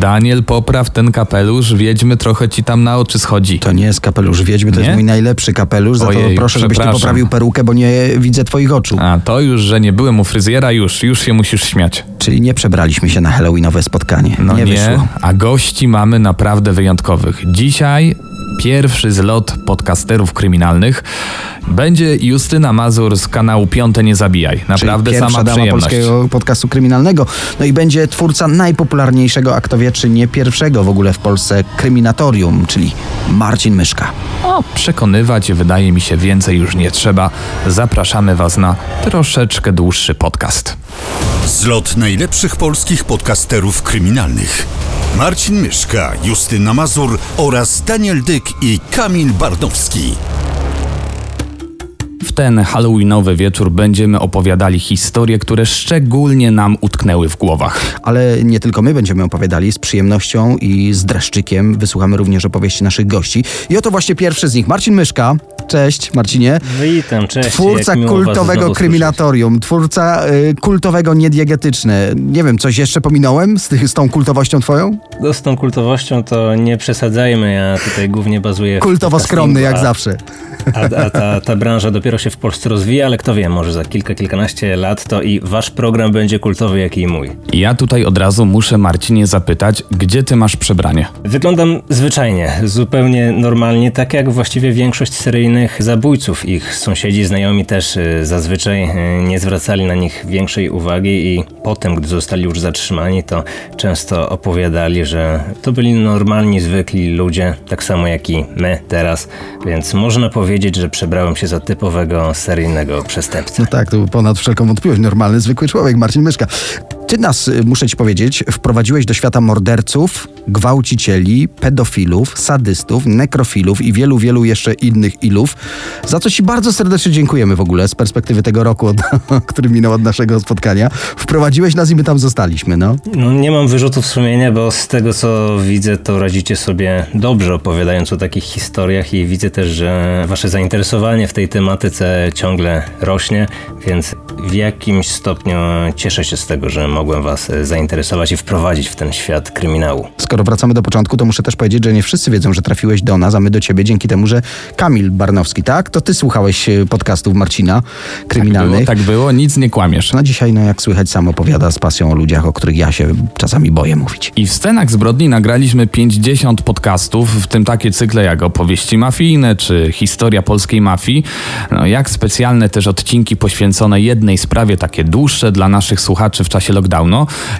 Daniel, popraw ten kapelusz, wiedźmy trochę ci tam na oczy schodzi. To nie jest kapelusz wiedźmy, to Nie? jest mój najlepszy kapelusz. Za to Ojej, proszę, żebyś ty poprawił perukę, bo nie widzę twoich oczu. A to już, że nie byłem u fryzjera, już, już się musisz śmiać. Czyli nie przebraliśmy się na halloweenowe spotkanie. No nie, nie, wyszło. a gości mamy naprawdę wyjątkowych. Dzisiaj pierwszy zlot podcasterów kryminalnych będzie Justyna Mazur z kanału Piąte Nie Zabijaj. Naprawdę Czyli sama dama przyjemność. polskiego podcastu kryminalnego. No i będzie twórca najpopularniejszego, a kto wie, czy nie pierwszego w ogóle w Polsce kryminatorium, czyli Marcin Myszka. O, przekonywać wydaje mi się więcej już nie trzeba. Zapraszamy Was na troszeczkę dłuższy podcast. Zlot najlepszych polskich podcasterów kryminalnych. Marcin Myszka, Justyna Mazur oraz Daniel I Kamil Bardowski. W ten halloweenowy wieczór będziemy opowiadali historie, które szczególnie nam utknęły w głowach. Ale nie tylko my będziemy opowiadali z przyjemnością i z dreszczykiem. Wysłuchamy również opowieści naszych gości. I oto właśnie pierwszy z nich, Marcin Myszka. Cześć, Marcinie. Witam, cześć. Twórca kultowego kryminatorium, twórca y, kultowego niediegetyczne. Nie wiem, coś jeszcze pominąłem z, z tą kultowością twoją? No, Z tą kultowością to nie przesadzajmy, ja tutaj głównie bazuję w Kultowo skromny jak zawsze. A, a ta, ta branża dopiero się w Polsce rozwija, ale kto wie, może za kilka, kilkanaście lat to i wasz program będzie kultowy, jak i mój. Ja tutaj od razu muszę Marcinie zapytać, gdzie ty masz przebranie? Wyglądam zwyczajnie, zupełnie normalnie, tak jak właściwie większość seryjnych zabójców. Ich sąsiedzi, znajomi też y, zazwyczaj y, nie zwracali na nich większej uwagi i potem, gdy zostali już zatrzymani, to często opowiadali, że to byli normalni, zwykli ludzie, tak samo jak i my teraz, więc można powiedzieć, że przebrałem się za seryjnego przestępcę. No tak, to ponad wszelką wątpliwość. Normalny, zwykły człowiek, Marcin Myszka. Ty nas, y, muszę ci powiedzieć, wprowadziłeś do świata morderców, gwałciceli, pedofilów, sadystów, nekrofilów i wielu, wielu jeszcze innych ilów, za co ci bardzo serdecznie dziękujemy w ogóle z perspektywy tego roku, od, który minął od naszego spotkania. Wprowadziłeś nas i my tam zostaliśmy, no. No, nie mam wyrzutów sumienia, bo z tego co widzę, to radzicie sobie dobrze opowiadając o takich historiach i widzę też, że wasze zainteresowanie w tej tematyce ciągle rośnie, więc w jakimś stopniu cieszę się z tego, że mogłem was e, zainteresować i wprowadzić w ten świat kryminału. Skoro wracamy do początku, to muszę też powiedzieć, że nie wszyscy wiedzą, że trafiłeś do nas, a my do ciebie dzięki temu, że Kamil Barnowski, tak? To ty słuchałeś y, podcastów Marcina kryminalnych. Było, tak było, nic nie kłamiesz. No dzisiaj, no jak słychać, sam opowiada z pasją o ludziach, o których ja się czasami boję mówić. I w scenach zbrodni nagraliśmy 50 podcastów, w tym takie cykle jak opowieści mafijne czy historia polskiej mafii, no jak specjalne też odcinki poświęcone jednej sprawie, takie dłuższe dla naszych słuchaczy w czasie lockdownu.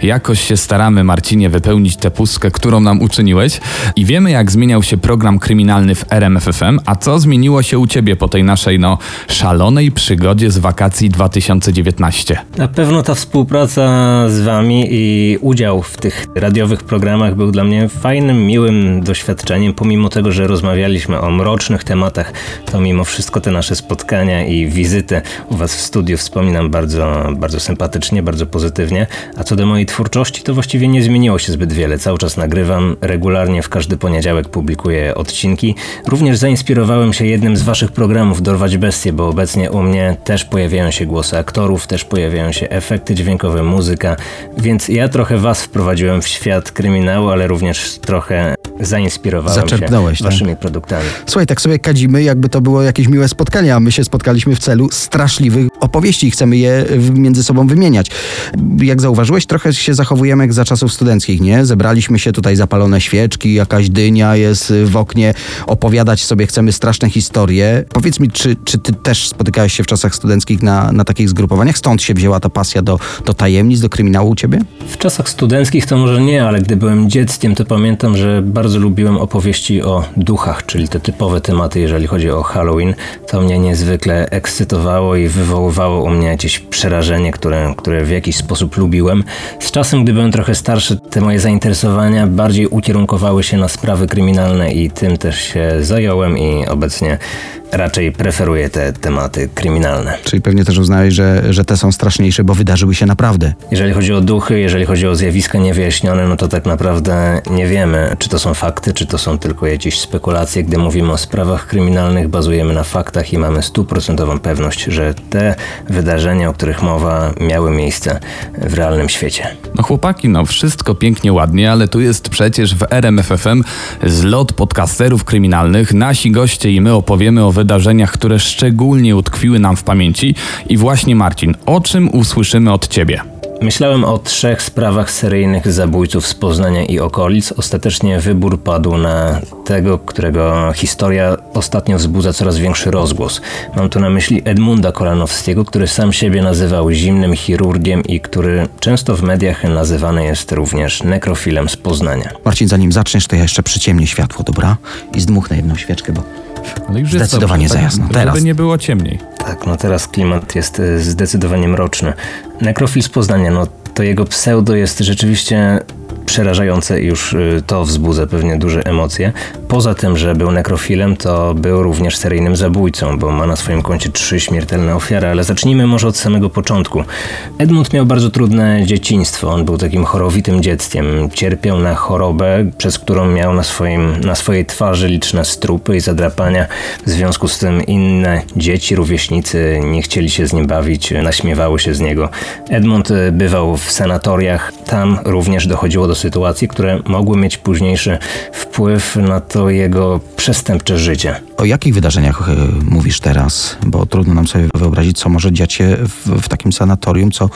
Jakoś się staramy, Marcinie, wypełnić tę pustkę, którą nam uczyniłeś. I wiemy, jak zmieniał się program kryminalny w RMFFM, a co zmieniło się u ciebie po tej naszej, no, szalonej przygodzie z wakacji 2019. Na pewno ta współpraca z wami i udział w tych radiowych programach był dla mnie fajnym, miłym doświadczeniem. Pomimo tego, że rozmawialiśmy o mrocznych tematach, to mimo wszystko te nasze spotkania i wizyty u was w studiu wspominam bardzo, bardzo sympatycznie, bardzo pozytywnie. A co do mojej twórczości, to właściwie nie zmieniło się zbyt wiele. Cały czas nagrywam, regularnie w każdy poniedziałek publikuję odcinki. Również zainspirowałem się jednym z waszych programów Dorwać Bestie, bo obecnie u mnie też pojawiają się głosy aktorów, też pojawiają się efekty dźwiękowe, muzyka, więc ja trochę was wprowadziłem w świat kryminału, ale również trochę zainspirowałem się tak? waszymi produktami. Słuchaj, tak sobie kadzimy, jakby to było jakieś miłe spotkanie, a my się spotkaliśmy w celu straszliwych opowieści i chcemy je między sobą wymieniać. Jak zauważyłeś, trochę się zachowujemy jak za czasów studenckich, nie? Zebraliśmy się tutaj, zapalone świeczki, jakaś dynia jest w oknie, opowiadać sobie chcemy straszne historie. Powiedz mi, czy, czy ty też spotykałeś się w czasach studenckich na, na takich zgrupowaniach? Stąd się wzięła ta pasja do, do tajemnic, do kryminału u ciebie? W czasach studenckich to może nie, ale gdy byłem dzieckiem, to pamiętam, że bardzo lubiłem opowieści o duchach, czyli te typowe tematy, jeżeli chodzi o Halloween. To mnie niezwykle ekscytowało i wywoływało wywoływało u mnie jakieś przerażenie, które, które w jakiś sposób lubiłem. Z czasem, gdy byłem trochę starszy, te moje zainteresowania bardziej ukierunkowały się na sprawy kryminalne i tym też się zająłem i obecnie raczej preferuję te tematy kryminalne. Czyli pewnie też uznałeś, że, że te są straszniejsze, bo wydarzyły się naprawdę. Jeżeli chodzi o duchy, jeżeli chodzi o zjawiska niewyjaśnione, no to tak naprawdę nie wiemy, czy to są fakty, czy to są tylko jakieś spekulacje. Gdy mówimy o sprawach kryminalnych, bazujemy na faktach i mamy stuprocentową pewność, że te wydarzenia, o których mowa, miały miejsce w realnym świecie. No chłopaki, no wszystko pięknie, ładnie, ale tu jest przecież w RMFFM zlot podcasterów kryminalnych. Nasi goście i my opowiemy o wydarzeniach, które szczególnie utkwiły nam w pamięci. I właśnie Marcin, o czym usłyszymy od ciebie? Myślałem o trzech sprawach seryjnych zabójców z Poznania i okolic. Ostatecznie wybór padł na tego, którego historia ostatnio wzbudza coraz większy rozgłos. Mam tu na myśli Edmunda Kolanowskiego, który sam siebie nazywał zimnym chirurgiem i który często w mediach nazywany jest również nekrofilem z Poznania. Marcin, zanim zaczniesz, to ja jeszcze przyciemnię światło, dobra? I zdmuchnę jedną świeczkę, bo Ale już jest Zdecydowanie dobrze, za jasno. Żeby Teraz. nie było ciemniej. Tak, no teraz klimat jest y, zdecydowanie mroczny. Nekrofil z Poznania, no to jego pseudo jest rzeczywiście przerażające i już y, to wzbudza pewnie duże emocje. Poza tym, że był nekrofilem, to był również seryjnym zabójcą, bo ma na swoim koncie trzy śmiertelne ofiary, ale zacznijmy może od samego początku. Edmund miał bardzo trudne dzieciństwo. On był takim chorowitym dzieckiem. Cierpiał na chorobę, przez którą miał na, swoim, na swojej twarzy liczne strupy i zadrapania. W związku z tym inne dzieci, rówieśnicy nie chcieli się z nim bawić, naśmiewały się z niego. Edmund y, bywał w sanatoriach. Tam również dochodziło do sytuacji, które mogły mieć późniejszy wpływ na to jego przestępcze życie. o jakich wydarzeniach y, mówisz teraz? Bo trudno nam sobie wyobrazić, co może dziać się w, w takim sanatorium, co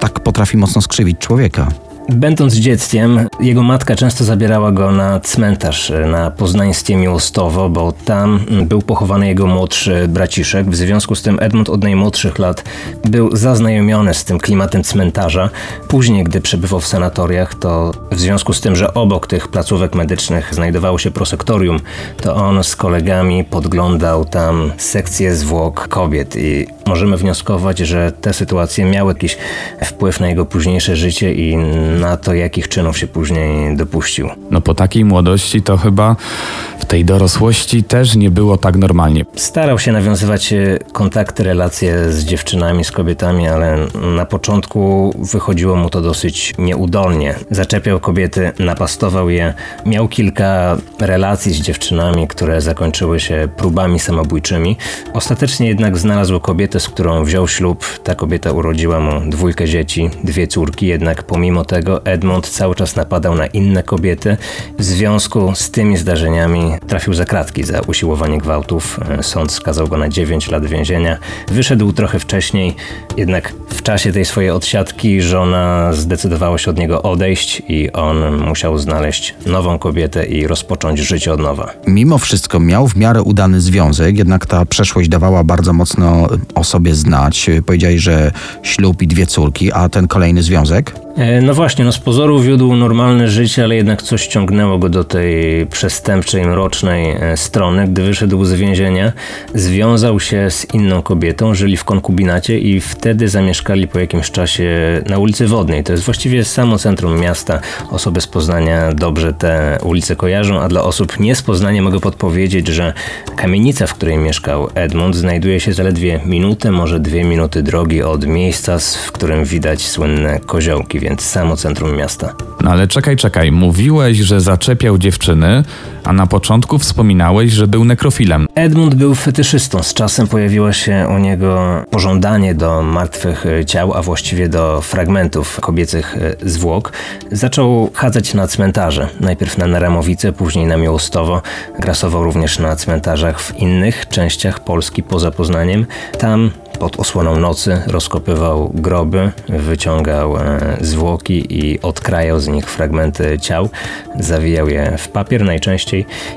tak potrafi mocno skrzywić człowieka. Będąc dzieckiem, jego matka często zabierała go na cmentarz na poznańskie Miłostowo, bo tam był pochowany jego młodszy braciszek. W związku z tym Edmund od najmłodszych lat był zaznajomiony z tym klimatem cmentarza. Później, gdy przebywał w sanatoriach, to w związku z tym, że obok tych placówek medycznych znajdowało się prosektorium, to on z kolegami podglądał tam sekcję zwłok kobiet i możemy wnioskować, że te sytuacje miały jakiś wpływ na jego późniejsze życie i na to, jakich czynów się później dopuścił. No po takiej młodości to chyba w tej dorosłości też nie było tak normalnie. Starał się nawiązywać e, kontakty, relacje z dziewczynami, z kobietami, ale na początku wychodziło mu to dosyć nieudolnie. Zaczepiał kobiety, napastował je, miał kilka relacji z dziewczynami, które zakończyły się próbami samobójczymi. Ostatecznie jednak znalazł kobietę, z którą wziął ślub. Ta kobieta urodziła mu dwójkę dzieci, dwie córki, jednak pomimo tego Edmund cały czas napadał na inne kobiety. W związku z tymi zdarzeniami trafił za kratki za usiłowanie gwałtów. Sąd skazał go na 9 lat więzienia. Wyszedł trochę wcześniej, jednak w czasie tej swojej odsiadki żona zdecydowała się od niego odejść i on musiał znaleźć nową kobietę i rozpocząć życie od nowa. Mimo wszystko miał w miarę udany związek, jednak ta przeszłość dawała bardzo mocno o sobie znać. Powiedziałeś, że ślub i dwie córki, a ten kolejny związek? E, No właśnie, no z pozoru wiódł normalne życie, ale jednak coś ciągnęło go do tej przestępczej, mrocznej e, strony. Gdy wyszedł z więzienia, związał się z inną kobietą, żyli w konkubinacie i wtedy zamieszkali po jakimś czasie na ulicy Wodnej. To jest właściwie samo centrum miasta. Osoby z Poznania dobrze te ulice kojarzą, a dla osób nie z Poznania mogę podpowiedzieć, że kamienica, w której mieszkał Edmund, znajduje się zaledwie minutę, może dwie minuty drogi od miejsca, w którym widać słynne koziołki, więc samo centrum miasta. No ale czekaj, czekaj. Mówiłeś, że zaczepiał dziewczyny, a na początku wspominałeś, że był nekrofilem. Edmund był fetyszystą. Z czasem pojawiło się u niego pożądanie do martwych ciał, a właściwie do fragmentów kobiecych e, zwłok. Zaczął chadzać na cmentarze. Najpierw na Neramowice, później na Miłostowo. Grasował również na cmentarzach w innych częściach Polski poza Poznaniem. Tam pod osłoną nocy rozkopywał groby, wyciągał e, zwłoki i odkrajał z nich fragmenty ciał, zawijał je w papier najczęściej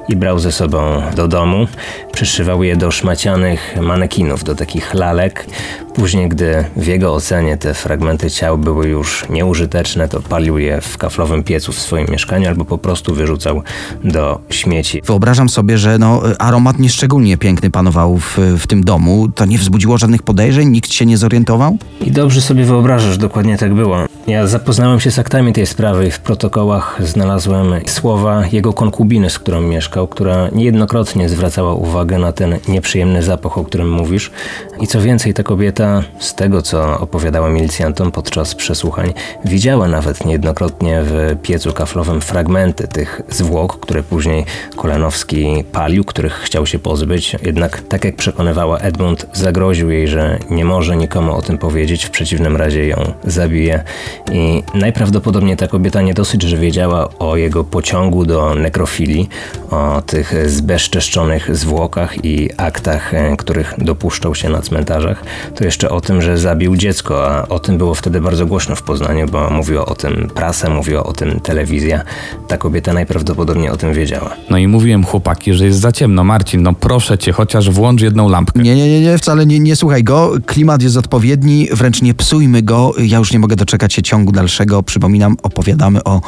i brał ze sobą do domu. Przyszywał je do szmacianych manekinów, do takich lalek. Później, gdy w jego ocenie te fragmenty ciał były już nieużyteczne, to palił je w kaflowym piecu w swoim mieszkaniu albo po prostu wyrzucał do śmieci. Wyobrażam sobie, że no, aromat nieszczególnie piękny panował w, w tym domu. To nie wzbudziło żadnych podejrzeń? Nikt się nie zorientował? I dobrze sobie wyobrażasz, dokładnie tak było. Ja zapoznałem się z aktami tej sprawy i w protokołach znalazłem słowa jego konkubiny, z którą mieszkał, która niejednokrotnie zwracała uwagę na ten nieprzyjemny zapach, o którym mówisz. I co więcej, ta kobieta, z tego co opowiadała milicjantom podczas przesłuchań, widziała nawet niejednokrotnie w piecu kaflowym fragmenty tych zwłok, które później Kolanowski palił, których chciał się pozbyć. Jednak, tak jak przekonywała Edmund, zagroził jej, że nie może nikomu o tym powiedzieć, w przeciwnym razie ją zabije. I najprawdopodobniej ta kobieta nie dosyć, że wiedziała o jego pociągu do nekrofilii, o tych zbezczeszczonych zwłokach i aktach, e, których dopuszczał się na cmentarzach, to jeszcze o tym, że zabił dziecko, a o tym było wtedy bardzo głośno w Poznaniu, bo mówiła o tym prasa, mówiła o tym telewizja. Ta kobieta najprawdopodobniej o tym wiedziała. No i mówiłem chłopaki, że jest za ciemno. Marcin, no proszę cię, chociaż włącz jedną lampkę. Nie, nie, nie, nie wcale nie, nie słuchaj go. Klimat jest odpowiedni, wręcz nie psujmy go. Ja już nie mogę doczekać się ciągu dalszego. Przypominam, opowiadamy o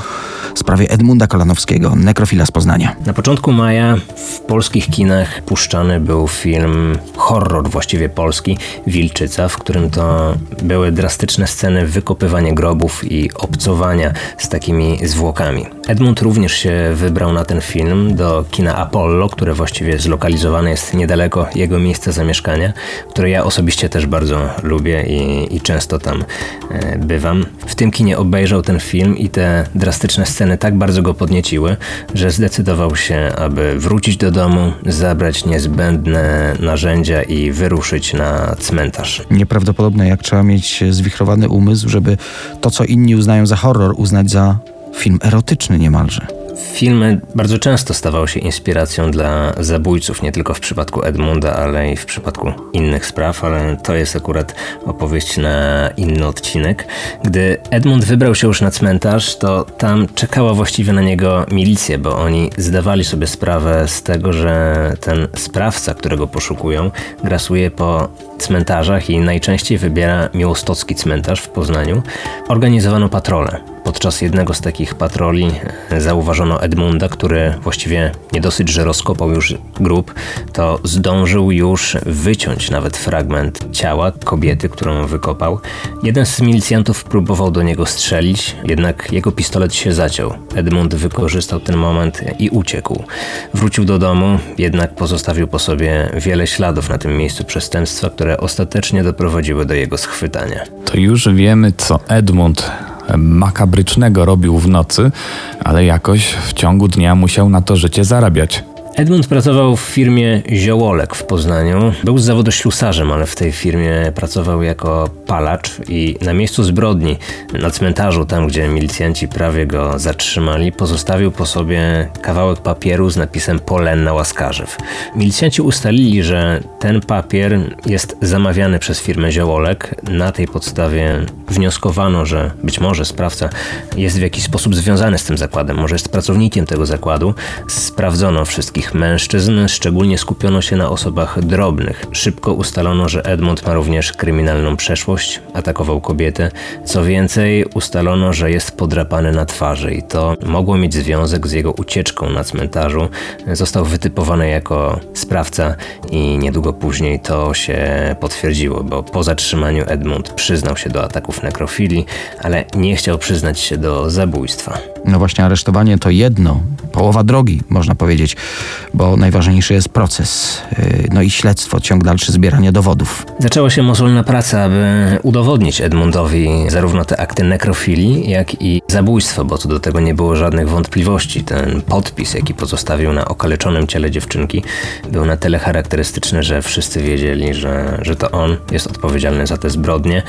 sprawie Edmunda Kolanowskiego, nekrofila z Poznania. Na początku maja w polskich kinach puszczany był film horror właściwie polski Wilczyca, w którym to były drastyczne sceny wykopywania grobów i obcowania z takimi zwłokami. Edmund również się wybrał na ten film do kina Apollo, które właściwie zlokalizowane jest niedaleko jego miejsca zamieszkania, które ja osobiście też bardzo lubię i, i często tam e, bywam. W tym kinie obejrzał ten film i te drastyczne sceny tak bardzo go podnieciły, że zdecydował się, aby wrócić do domu, zabrać niezbędne narzędzia i wyruszyć na cmentarz. Nieprawdopodobne, jak trzeba mieć zwichrowany umysł, żeby to, co inni uznają za horror, uznać za film erotyczny niemalże. Filmy bardzo często stawały się inspiracją dla zabójców, nie tylko w przypadku Edmunda, ale i w przypadku innych spraw, ale to jest akurat opowieść na inny odcinek. Gdy Edmund wybrał się już na cmentarz, to tam czekała właściwie na niego milicja, bo oni zdawali sobie sprawę z tego, że ten sprawca, którego poszukują, grasuje po cmentarzach i najczęściej wybiera miłostocki cmentarz w Poznaniu. Organizowano patrole. Podczas jednego z takich patroli zauważono Edmunda, który właściwie nie dosyć, że rozkopał już grób, to zdążył już wyciąć nawet fragment ciała kobiety, którą wykopał. Jeden z milicjantów próbował do niego strzelić, jednak jego pistolet się zaciął. Edmund wykorzystał ten moment i uciekł. Wrócił do domu, jednak pozostawił po sobie wiele śladów na tym miejscu przestępstwa, które ostatecznie doprowadziły do jego schwytania. To już wiemy, co Edmund makabrycznego robił w nocy, ale jakoś w ciągu dnia musiał na to życie zarabiać. Edmund pracował w firmie Ziołolek w Poznaniu. Był z zawodu ślusarzem, ale w tej firmie pracował jako palacz i na miejscu zbrodni, na cmentarzu, tam gdzie milicjanci prawie go zatrzymali, pozostawił po sobie kawałek papieru z napisem Polenna Łaskarzew. Milicjanci ustalili, że ten papier jest zamawiany przez firmę Ziołolek. Na tej podstawie wnioskowano, że być może sprawca jest w jakiś sposób związany z tym zakładem, może jest pracownikiem tego zakładu. Sprawdzono wszystkich mężczyzn, szczególnie skupiono się na osobach drobnych. Szybko ustalono, że Edmund ma również kryminalną przeszłość, atakował kobietę. Co więcej, ustalono, że jest podrapany na twarzy i to mogło mieć związek z jego ucieczką na cmentarzu. Został wytypowany jako sprawca i niedługo później to się potwierdziło, bo po zatrzymaniu Edmund przyznał się do ataków nekrofilii, ale nie chciał przyznać się do zabójstwa. No właśnie, aresztowanie to jedno, połowa drogi, można powiedzieć, bo najważniejszy jest proces, yy, no i śledztwo, ciąg dalszy zbierania dowodów. Zaczęła się mozolna praca, aby udowodnić Edmundowi zarówno te akty nekrofilii, jak i zabójstwo, bo co do tego nie było żadnych wątpliwości. Ten podpis, jaki pozostawił na okaleczonym ciele dziewczynki, był na tyle charakterystyczny, że wszyscy wiedzieli, że, że to on jest odpowiedzialny za te zbrodnie.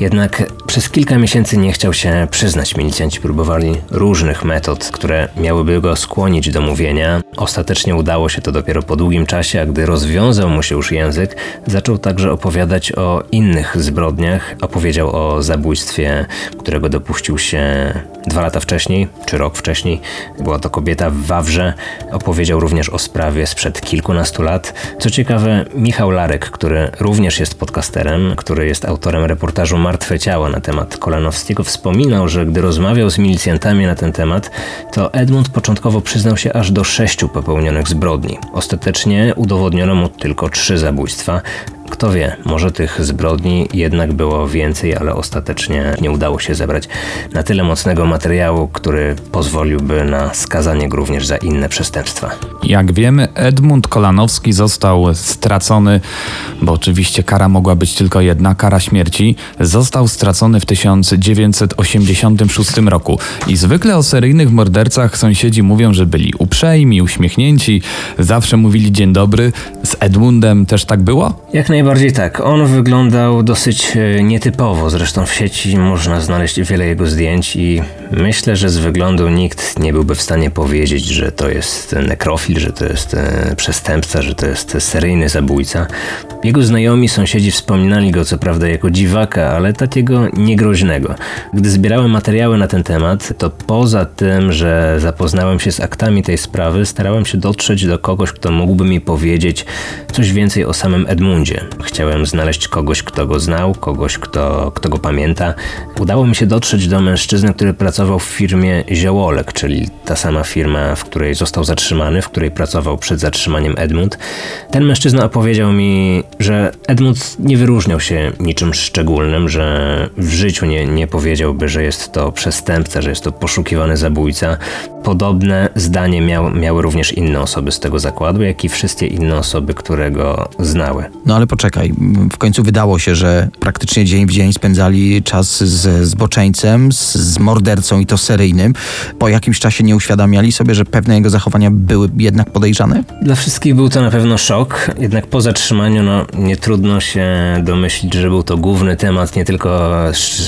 Jednak przez kilka miesięcy nie chciał się przyznać. Milicjanci próbowali różnych metod, które miałyby go skłonić do mówienia. Ostatecznie udało się to dopiero po długim czasie, a gdy rozwiązał mu się już język, zaczął także opowiadać o innych zbrodniach. Opowiedział o zabójstwie, którego dopuścił się dwa lata wcześniej, czy rok wcześniej. Była to kobieta w Wawrze. Opowiedział również o sprawie sprzed kilkunastu lat. Co ciekawe, Michał Larek, który również jest podcasterem, który jest autorem reportażu Martwe Ciała na temat Kolanowskiego, wspominał, że gdy rozmawiał z milicjantami na ten temat, to Edmund początkowo przyznał się aż do sześciu popełnionych zbrodni. Ostatecznie udowodniono mu tylko trzy zabójstwa. Kto wie, może tych zbrodni jednak było więcej, ale ostatecznie nie udało się zebrać na tyle mocnego materiału, który pozwoliłby na skazanie go również za inne przestępstwa. Jak wiemy, Edmund Kolanowski został stracony, bo oczywiście kara mogła być tylko jedna, kara śmierci. Został stracony w 1986 roku. I zwykle o seryjnych mordercach sąsiedzi mówią, że byli uprzejmi, uśmiechnięci, zawsze mówili dzień dobry. Z Edmundem też tak było? Jak najbardziej tak. On wyglądał dosyć e, nietypowo. Zresztą w sieci można znaleźć wiele jego zdjęć i myślę, że z wyglądu nikt nie byłby w stanie powiedzieć, że to jest nekrofil, że to jest e, przestępca, że to jest seryjny zabójca. Jego znajomi, sąsiedzi wspominali go co prawda jako dziwaka, ale takiego niegroźnego. Gdy zbierałem materiały na ten temat, to poza tym, że zapoznałem się z aktami tej sprawy, starałem się dotrzeć do kogoś, kto mógłby mi powiedzieć coś więcej o samym Edmundzie. Chciałem znaleźć kogoś, kto go znał, kogoś, kto, kto go pamięta. Udało mi się dotrzeć do mężczyzny, który pracował w firmie Ziołolek, czyli ta sama firma, w której został zatrzymany, w której pracował przed zatrzymaniem Edmund. Ten mężczyzna opowiedział mi, że Edmund nie wyróżniał się niczym szczególnym, że w życiu nie, nie powiedziałby, że jest to przestępca, że jest to poszukiwany zabójca. Podobne zdanie miał, miały również inne osoby z tego zakładu, jak i wszystkie inne osoby, które go znały. No ale poczekaj, w końcu wydało się, że praktycznie dzień w dzień spędzali czas z zboczeńcem, z, z mordercą i to seryjnym. Po jakimś czasie nie uświadamiali sobie, że pewne jego zachowania były jednak podejrzane? Dla wszystkich był to na pewno szok, jednak po zatrzymaniu no, nie trudno się domyślić, że był to główny temat nie tylko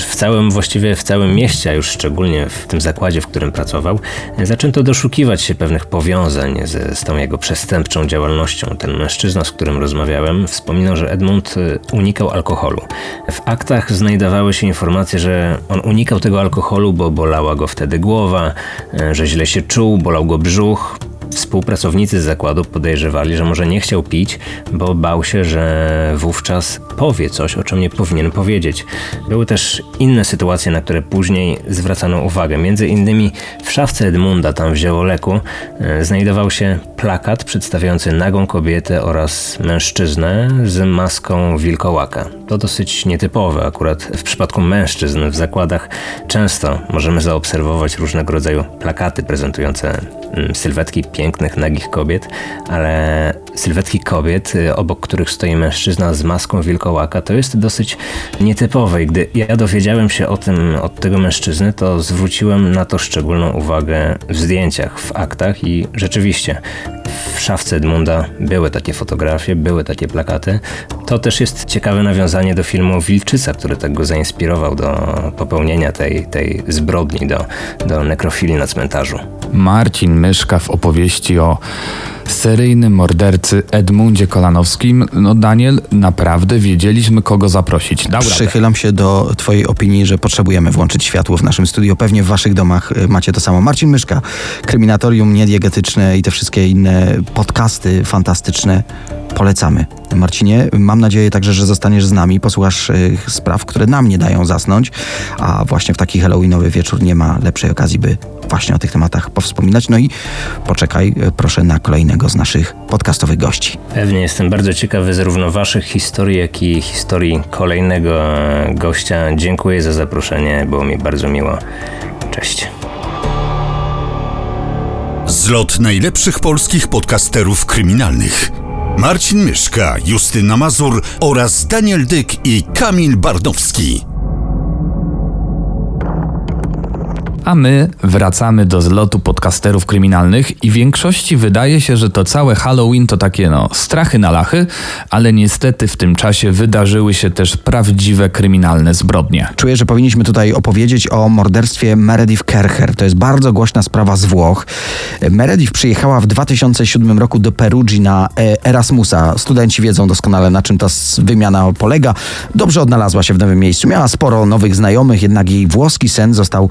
w całym, właściwie w całym mieście, a już szczególnie w tym zakładzie, w którym pracował. Zaczęto doszukiwać się pewnych powiązań z, z tą jego przestępczą działalnością. Ten mężczyzna, z którym rozmawiałem, wspominał, że Edmund y, unikał alkoholu. W aktach znajdowały się informacje, że on unikał tego alkoholu, bo bolała go wtedy głowa, y, że źle się czuł, bolał go brzuch. Współpracownicy z zakładu podejrzewali, że może nie chciał pić, bo bał się, że wówczas powie coś, o czym nie powinien powiedzieć. Były też inne sytuacje, na które później zwracano uwagę. Między innymi w szafce Edmunda, tam w Ziołoleku, e, znajdował się plakat przedstawiający nagą kobietę oraz mężczyznę z maską wilkołaka. To dosyć nietypowe, akurat w przypadku mężczyzn w zakładach często możemy zaobserwować różnego rodzaju plakaty prezentujące mm, sylwetki pięknych, nagich kobiet, ale sylwetki kobiet, y, obok których stoi mężczyzna z maską wilkołaka, to jest dosyć nietypowe. I gdy ja dowiedziałem się o tym od tego mężczyzny, to zwróciłem na to szczególną uwagę w zdjęciach, w aktach i rzeczywiście w szafce Edmunda były takie fotografie, były takie plakaty. To też jest ciekawe nawiązanie do filmu Wilczyca, który tak go zainspirował do popełnienia tej, tej zbrodni, do, do nekrofilii na cmentarzu. Marcin Myszka w opowieści o seryjnym mordercy Edmundzie Kolanowskim. No Daniel, naprawdę wiedzieliśmy kogo zaprosić. Dał radę. Przychylam się do Twojej opinii, że potrzebujemy włączyć światło w naszym studio. Pewnie w Waszych domach y, macie to samo. Marcin Myszka, Kryminatorium Niediegetyczne i te wszystkie inne podcasty fantastyczne polecamy. Marcinie, mam nadzieję także, że zostaniesz z nami, posłuchasz y, spraw, które nam nie dają zasnąć, a właśnie w taki halloweenowy wieczór nie ma lepszej okazji, by właśnie o tych tematach powspominać. No i poczekaj, y, proszę, na kolejnego z naszych podcastowych gości. Pewnie jestem bardzo ciekawy zarówno Waszych historii, jak i historii kolejnego e, gościa. Dziękuję za zaproszenie, było mi bardzo miło. Cześć. Zlot najlepszych polskich podcasterów kryminalnych. Marcin Myszka, Justyna Mazur oraz Daniel Dyk i Kamil Bardowski. A my wracamy do zlotu podcasterów kryminalnych i większości wydaje się, że to całe Halloween to takie no strachy na lachy, ale niestety w tym czasie wydarzyły się też prawdziwe kryminalne zbrodnie. Czuję, że powinniśmy tutaj opowiedzieć o morderstwie Meredith Kercher. To jest bardzo głośna sprawa z Włoch. Meredith przyjechała w 2007 roku do Perugii na e, Erasmusa. Studenci wiedzą doskonale, na czym ta wymiana polega. Dobrze odnalazła się w nowym miejscu. Miała sporo nowych znajomych, jednak jej włoski sen został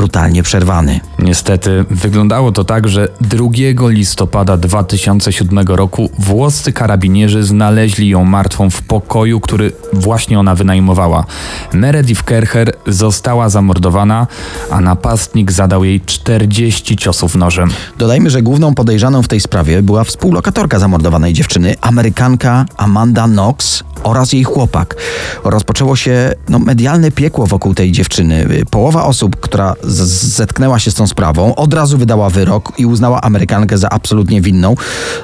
brutalnie przerwany. Niestety wyglądało to tak, że 2 listopada 2007 roku włoscy karabinierzy znaleźli ją martwą w pokoju, który właśnie ona wynajmowała. Meredith Kercher została zamordowana, a napastnik zadał jej 40 ciosów nożem. Dodajmy, że główną podejrzaną w tej sprawie była współlokatorka zamordowanej dziewczyny, Amerykanka Amanda Knox oraz jej chłopak. Rozpoczęło się no, medialne piekło wokół tej dziewczyny. Połowa osób, która zetknęła się z tą sprawą, od razu wydała wyrok i uznała Amerykankę za absolutnie winną.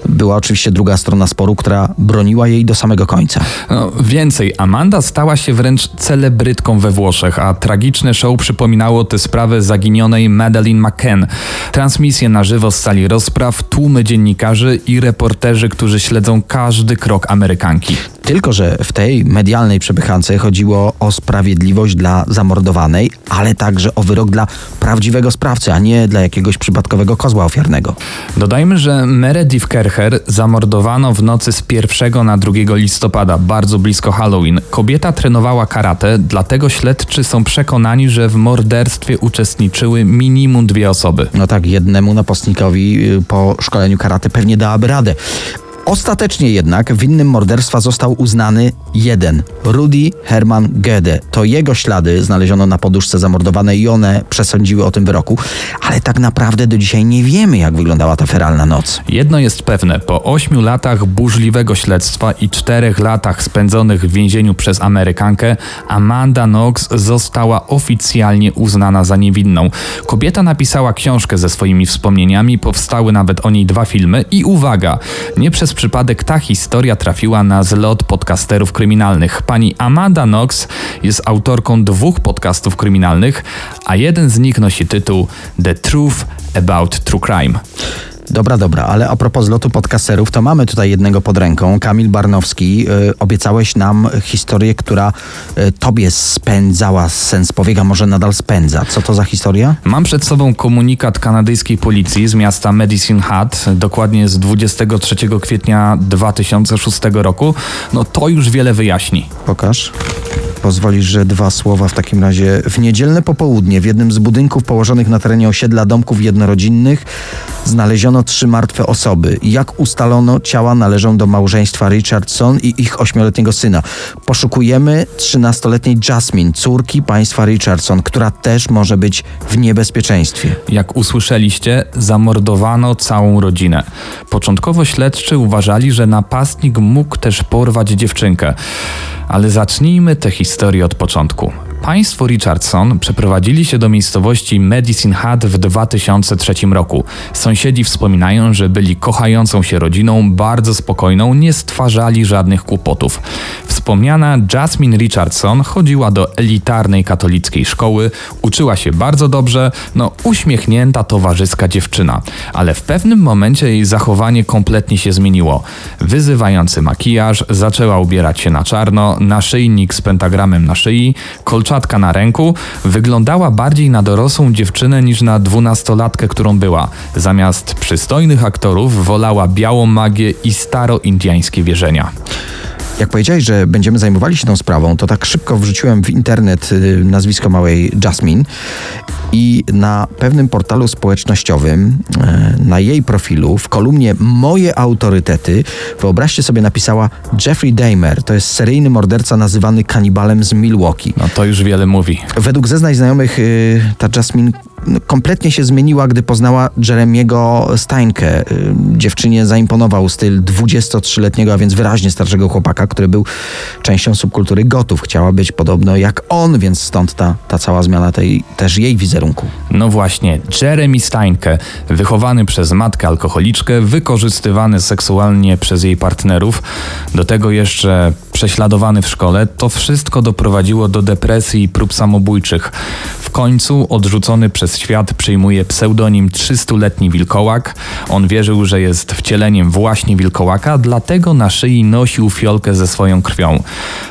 Była oczywiście druga strona sporu, która broniła jej do samego końca. No, więcej, Amanda stała się wręcz celebrytką we Włoszech, a tragiczne show przypominało tę sprawę zaginionej Madeleine McCann. Transmisje na żywo z sali rozpraw, tłumy dziennikarzy i reporterzy, którzy śledzą każdy krok Amerykanki. Tylko, że w tej medialnej przepychance chodziło o sprawiedliwość dla zamordowanej, ale także o wyrok dla prawdziwego sprawcy, a nie dla jakiegoś przypadkowego kozła ofiarnego. Dodajmy, że Meredith Kercher zamordowano w nocy z 1 na 2 listopada, bardzo blisko Halloween. Kobieta trenowała karate, dlatego śledczy są przekonani, że w morderstwie uczestniczyły minimum dwie osoby. No tak, jednemu napastnikowi y, po szkoleniu karate pewnie dałaby radę. Ostatecznie jednak winnym morderstwa został uznany jeden, Rudy Herman Gede. To jego ślady znaleziono na poduszce zamordowanej i one przesądziły o tym wyroku, ale tak naprawdę do dzisiaj nie wiemy, jak wyglądała ta feralna noc. Jedno jest pewne, po ośmiu latach burzliwego śledztwa i czterech latach spędzonych w więzieniu przez Amerykankę, Amanda Knox została oficjalnie uznana za niewinną. Kobieta napisała książkę ze swoimi wspomnieniami, powstały nawet o niej dwa filmy i uwaga, nie przez przypadek ta historia trafiła na zlot podcasterów kryminalnych. Pani Amanda Knox jest autorką dwóch podcastów kryminalnych, a jeden z nich nosi tytuł The Truth About True Crime. Dobra, dobra, ale a propos zlotu podcasterów, to mamy tutaj jednego pod ręką. Kamil Barnowski, y, obiecałeś nam historię, która y, tobie spędzała sens powieka, może nadal spędza. Co to za historia? Mam przed sobą komunikat kanadyjskiej policji z miasta Medicine Hat, dokładnie z 23 kwietnia 2006 roku. No to już wiele wyjaśni. Pokaż. Pozwolisz, że dwa słowa w takim razie. W niedzielne popołudnie w jednym z budynków położonych na terenie osiedla domków jednorodzinnych znaleziono trzy martwe osoby. Jak ustalono, ciała należą do małżeństwa Richardson i ich ośmioletniego syna. Poszukujemy 13-letniej Jasmine, córki państwa Richardson, która też może być w niebezpieczeństwie. Jak usłyszeliście, zamordowano całą rodzinę. Początkowo śledczy uważali, że napastnik mógł też porwać dziewczynkę. Ale zacznijmy tę historię od początku. Państwo Richardson przeprowadzili się do miejscowości Medicine Hat w 2003 roku. Sąsiedzi wspominają, że byli kochającą się rodziną, bardzo spokojną, nie stwarzali żadnych kłopotów. Wspomniana Jasmine Richardson chodziła do elitarnej katolickiej szkoły, uczyła się bardzo dobrze, no uśmiechnięta, towarzyska dziewczyna. Ale w pewnym momencie jej zachowanie kompletnie się zmieniło. Wyzywający makijaż, zaczęła ubierać się na czarno, naszyjnik z pentagramem na szyi, kolczatka na ręku, wyglądała bardziej na dorosłą dziewczynę niż na dwunastolatkę, którą była. Zamiast przystojnych aktorów wolała białą magię i staro-indiańskie wierzenia. Jak powiedziałeś, że będziemy zajmowali się tą sprawą, to tak szybko wrzuciłem w internet y, nazwisko małej Jasmine i na pewnym portalu społecznościowym, e, na jej profilu, w kolumnie Moje autorytety, wyobraźcie sobie, napisała Jeffrey Dahmer. To jest seryjny morderca nazywany kanibalem z Milwaukee. No to już wiele mówi. Według zeznań znajomych y, ta Jasmine no, kompletnie się zmieniła, gdy poznała Jeremiego Steinkę. Y, Dziewczynie zaimponował styl 23-letniego, a więc wyraźnie starszego chłopaka, który był częścią subkultury gotów. Chciała być podobno jak on, więc stąd ta, ta cała zmiana tej, też jej wizerunku. No właśnie, Jeremy Steinke, wychowany przez matkę alkoholiczkę, wykorzystywany seksualnie przez jej partnerów, do tego jeszcze prześladowany w szkole, to wszystko doprowadziło do depresji i prób samobójczych. W końcu odrzucony przez świat przyjmuje pseudonim 300-letni wilkołak. On wierzył, że jest wcieleniem właśnie wilkołaka, dlatego na szyi nosił fiolkę ze swoją krwią.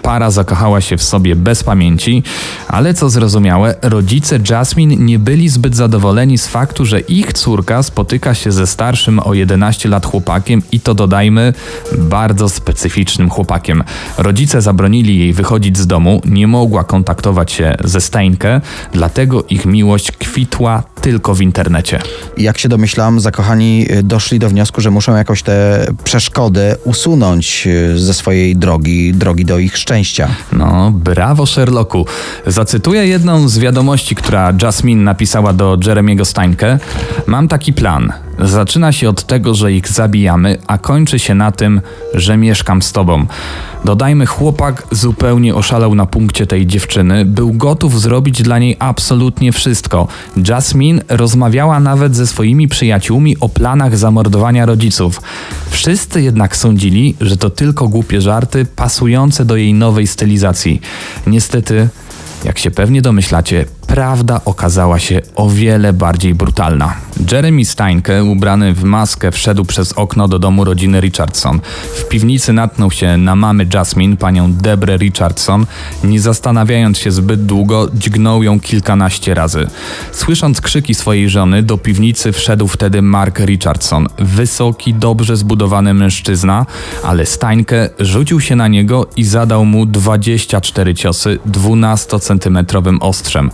Para zakochała się w sobie bez pamięci, ale co zrozumiałe, rodzice Jasmine nie byli zbyt zadowoleni z faktu, że ich córka spotyka się ze starszym o 11 lat chłopakiem i to dodajmy bardzo specyficznym chłopakiem. Rodzice zabronili jej wychodzić z domu, nie mogła kontaktować się ze Steinke, dlatego ich miłość kwitła tylko w internecie. Jak się domyślam, zakochani y, doszli do wniosku, że muszą jakoś tę przeszkodę usunąć y, ze swojej drogi, drogi do ich szczęścia. No, brawo Sherlocku. Zacytuję jedną z wiadomości, która Jasmine napisała do Jeremiego Steinke. Mam taki plan. Zaczyna się od tego, że ich zabijamy, a kończy się na tym, że mieszkam z tobą. Dodajmy, chłopak zupełnie oszalał na punkcie tej dziewczyny, był gotów zrobić dla niej absolutnie wszystko. Jasmine rozmawiała nawet ze swoimi przyjaciółmi o planach zamordowania rodziców. Wszyscy jednak sądzili, że to tylko głupie żarty pasujące do jej nowej stylizacji. Niestety, jak się pewnie domyślacie, prawda okazała się o wiele bardziej brutalna. Jeremy Steinke, ubrany w maskę, wszedł przez okno do domu rodziny Richardson. W piwnicy natknął się na mamy Jasmine, panią Debrę Richardson. Nie zastanawiając się zbyt długo, dźgnął ją kilkanaście razy. Słysząc krzyki swojej żony, do piwnicy wszedł wtedy Mark Richardson. Wysoki, dobrze zbudowany mężczyzna, ale Steinke rzucił się na niego i zadał mu 24 ciosy 12-centymetrowym ostrzem.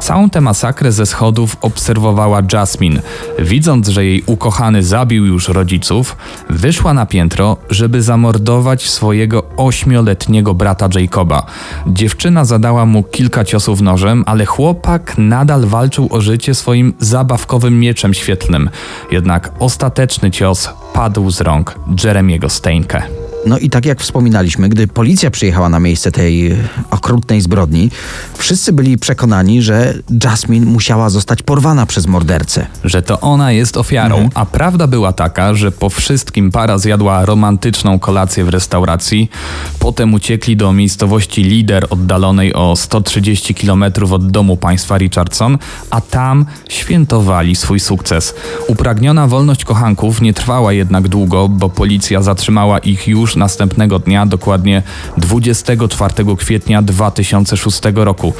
Całą tę masakrę ze schodów obserwowała Jasmine. Widząc, że jej ukochany zabił już rodziców, wyszła na piętro, żeby zamordować swojego ośmioletniego brata Jacoba. Dziewczyna zadała mu kilka ciosów nożem, ale chłopak nadal walczył o życie swoim zabawkowym mieczem świetlnym. Jednak ostateczny cios padł z rąk Jeremiego Steinke. No i tak jak wspominaliśmy, gdy policja przyjechała na miejsce tej okrutnej zbrodni, wszyscy byli przekonani, że Jasmine musiała zostać porwana przez mordercę. że to ona jest ofiarą, a prawda była taka, że po wszystkim para zjadła romantyczną kolację w restauracji, potem uciekli do miejscowości Lider oddalonej o 130 km od domu państwa Richardson, a tam świętowali swój sukces. Upragniona wolność kochanków nie trwała jednak długo, bo policja zatrzymała ich już następnego dnia, dokładnie 24 kwietnia 2006 roku.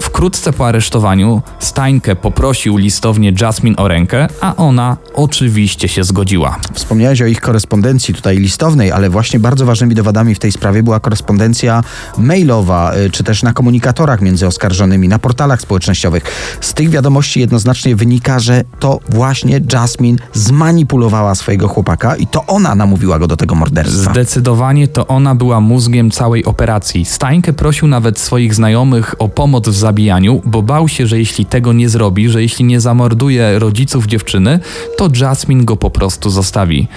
Wkrótce po aresztowaniu Steinke poprosił listownie Jasmine o rękę, a ona oczywiście się zgodziła. Wspomniałeś o ich korespondencji tutaj listownej, ale właśnie bardzo ważnymi dowodami w tej sprawie była korespondencja mailowa, y, czy też na komunikatorach między oskarżonymi, na portalach społecznościowych. Z tych wiadomości jednoznacznie wynika, że to właśnie Jasmine zmanipulowała swojego chłopaka i to ona namówiła go do tego morderstwa. Zdecydowanie to ona była mózgiem całej operacji. Steinke prosił nawet swoich znajomych o pomoc w zabijaniu, bo bał się, że jeśli tego nie zrobi, że jeśli nie zamorduje rodziców dziewczyny, to Jasmine go po prostu zostawi.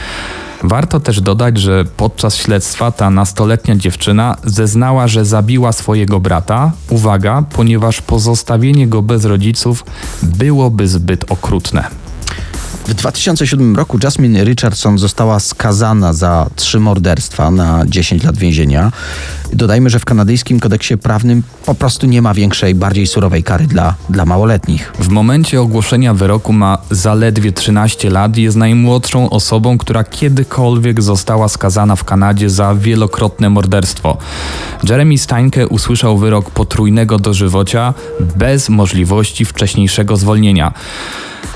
Warto też dodać, że podczas śledztwa ta nastoletnia dziewczyna zeznała, że zabiła swojego brata, uwaga, ponieważ pozostawienie go bez rodziców byłoby zbyt okrutne. W 2007 roku Jasmine Richardson została skazana za trzy morderstwa na 10 lat więzienia. Dodajmy, że w kanadyjskim kodeksie prawnym po prostu nie ma większej, bardziej surowej kary dla, dla małoletnich. W momencie ogłoszenia wyroku ma zaledwie 13 lat i jest najmłodszą osobą, która kiedykolwiek została skazana w Kanadzie za wielokrotne morderstwo. Jeremy Steinke usłyszał wyrok potrójnego dożywocia bez możliwości wcześniejszego zwolnienia.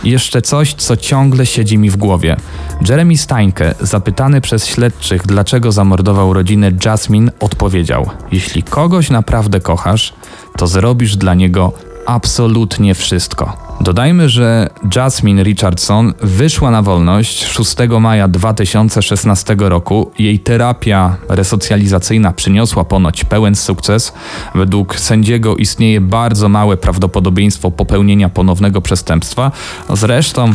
Jeszcze coś, co ciągle siedzi mi w głowie. Jeremy Steinke, zapytany przez śledczych, dlaczego zamordował rodzinę Jasmine, odpowiedział: Jeśli kogoś naprawdę kochasz, to zrobisz dla niego absolutnie wszystko. Dodajmy, że Jasmine Richardson wyszła na wolność 6 maja 2016 roku. Jej terapia resocjalizacyjna przyniosła ponoć pełen sukces. Według sędziego istnieje bardzo małe prawdopodobieństwo popełnienia ponownego przestępstwa. Zresztą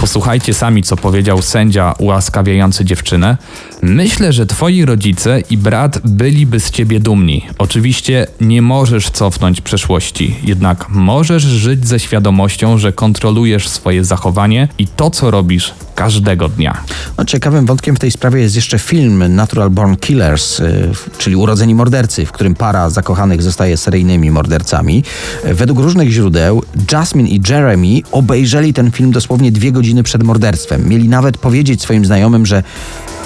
posłuchajcie sami, co powiedział sędzia ułaskawiający dziewczynę. Myślę, że twoi rodzice i brat byliby z ciebie dumni. Oczywiście nie możesz cofnąć przeszłości, jednak możesz żyć ze świadomością, że kontrolujesz swoje zachowanie i to, co robisz każdego dnia. No, ciekawym wątkiem w tej sprawie jest jeszcze film Natural Born Killers, y, czyli Urodzeni Mordercy, w którym para zakochanych zostaje seryjnymi mordercami. Według różnych źródeł Jasmine i Jeremy obejrzeli ten film dosłownie dwie godziny przed morderstwem. Mieli nawet powiedzieć swoim znajomym, że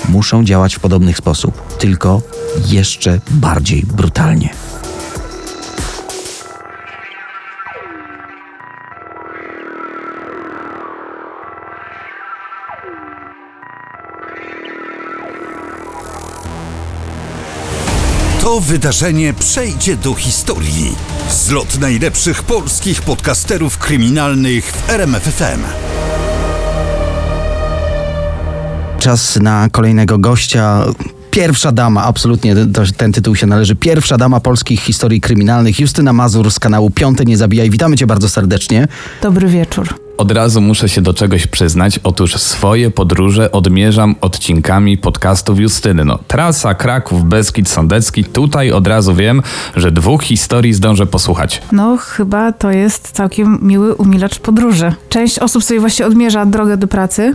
muszą działać w podobny sposób, tylko jeszcze bardziej brutalnie. To wydarzenie przejdzie do historii. Zlot najlepszych polskich podcasterów kryminalnych w RMFFM. Czas na kolejnego gościa. Pierwsza dama, absolutnie ten tytuł się należy. Pierwsza dama polskich historii kryminalnych, Justyna Mazur z kanału Piąte Nie Zabijaj. Witamy cię bardzo serdecznie. Dobry wieczór. Od razu muszę się do czegoś przyznać. Otóż swoje podróże odmierzam odcinkami podcastów Justyny. No, trasa Kraków, Beskid, Sądecki. Tutaj od razu wiem, że dwóch historii zdążę posłuchać. No, chyba to jest całkiem miły umilacz podróży. Część osób sobie właśnie odmierza drogę do pracy,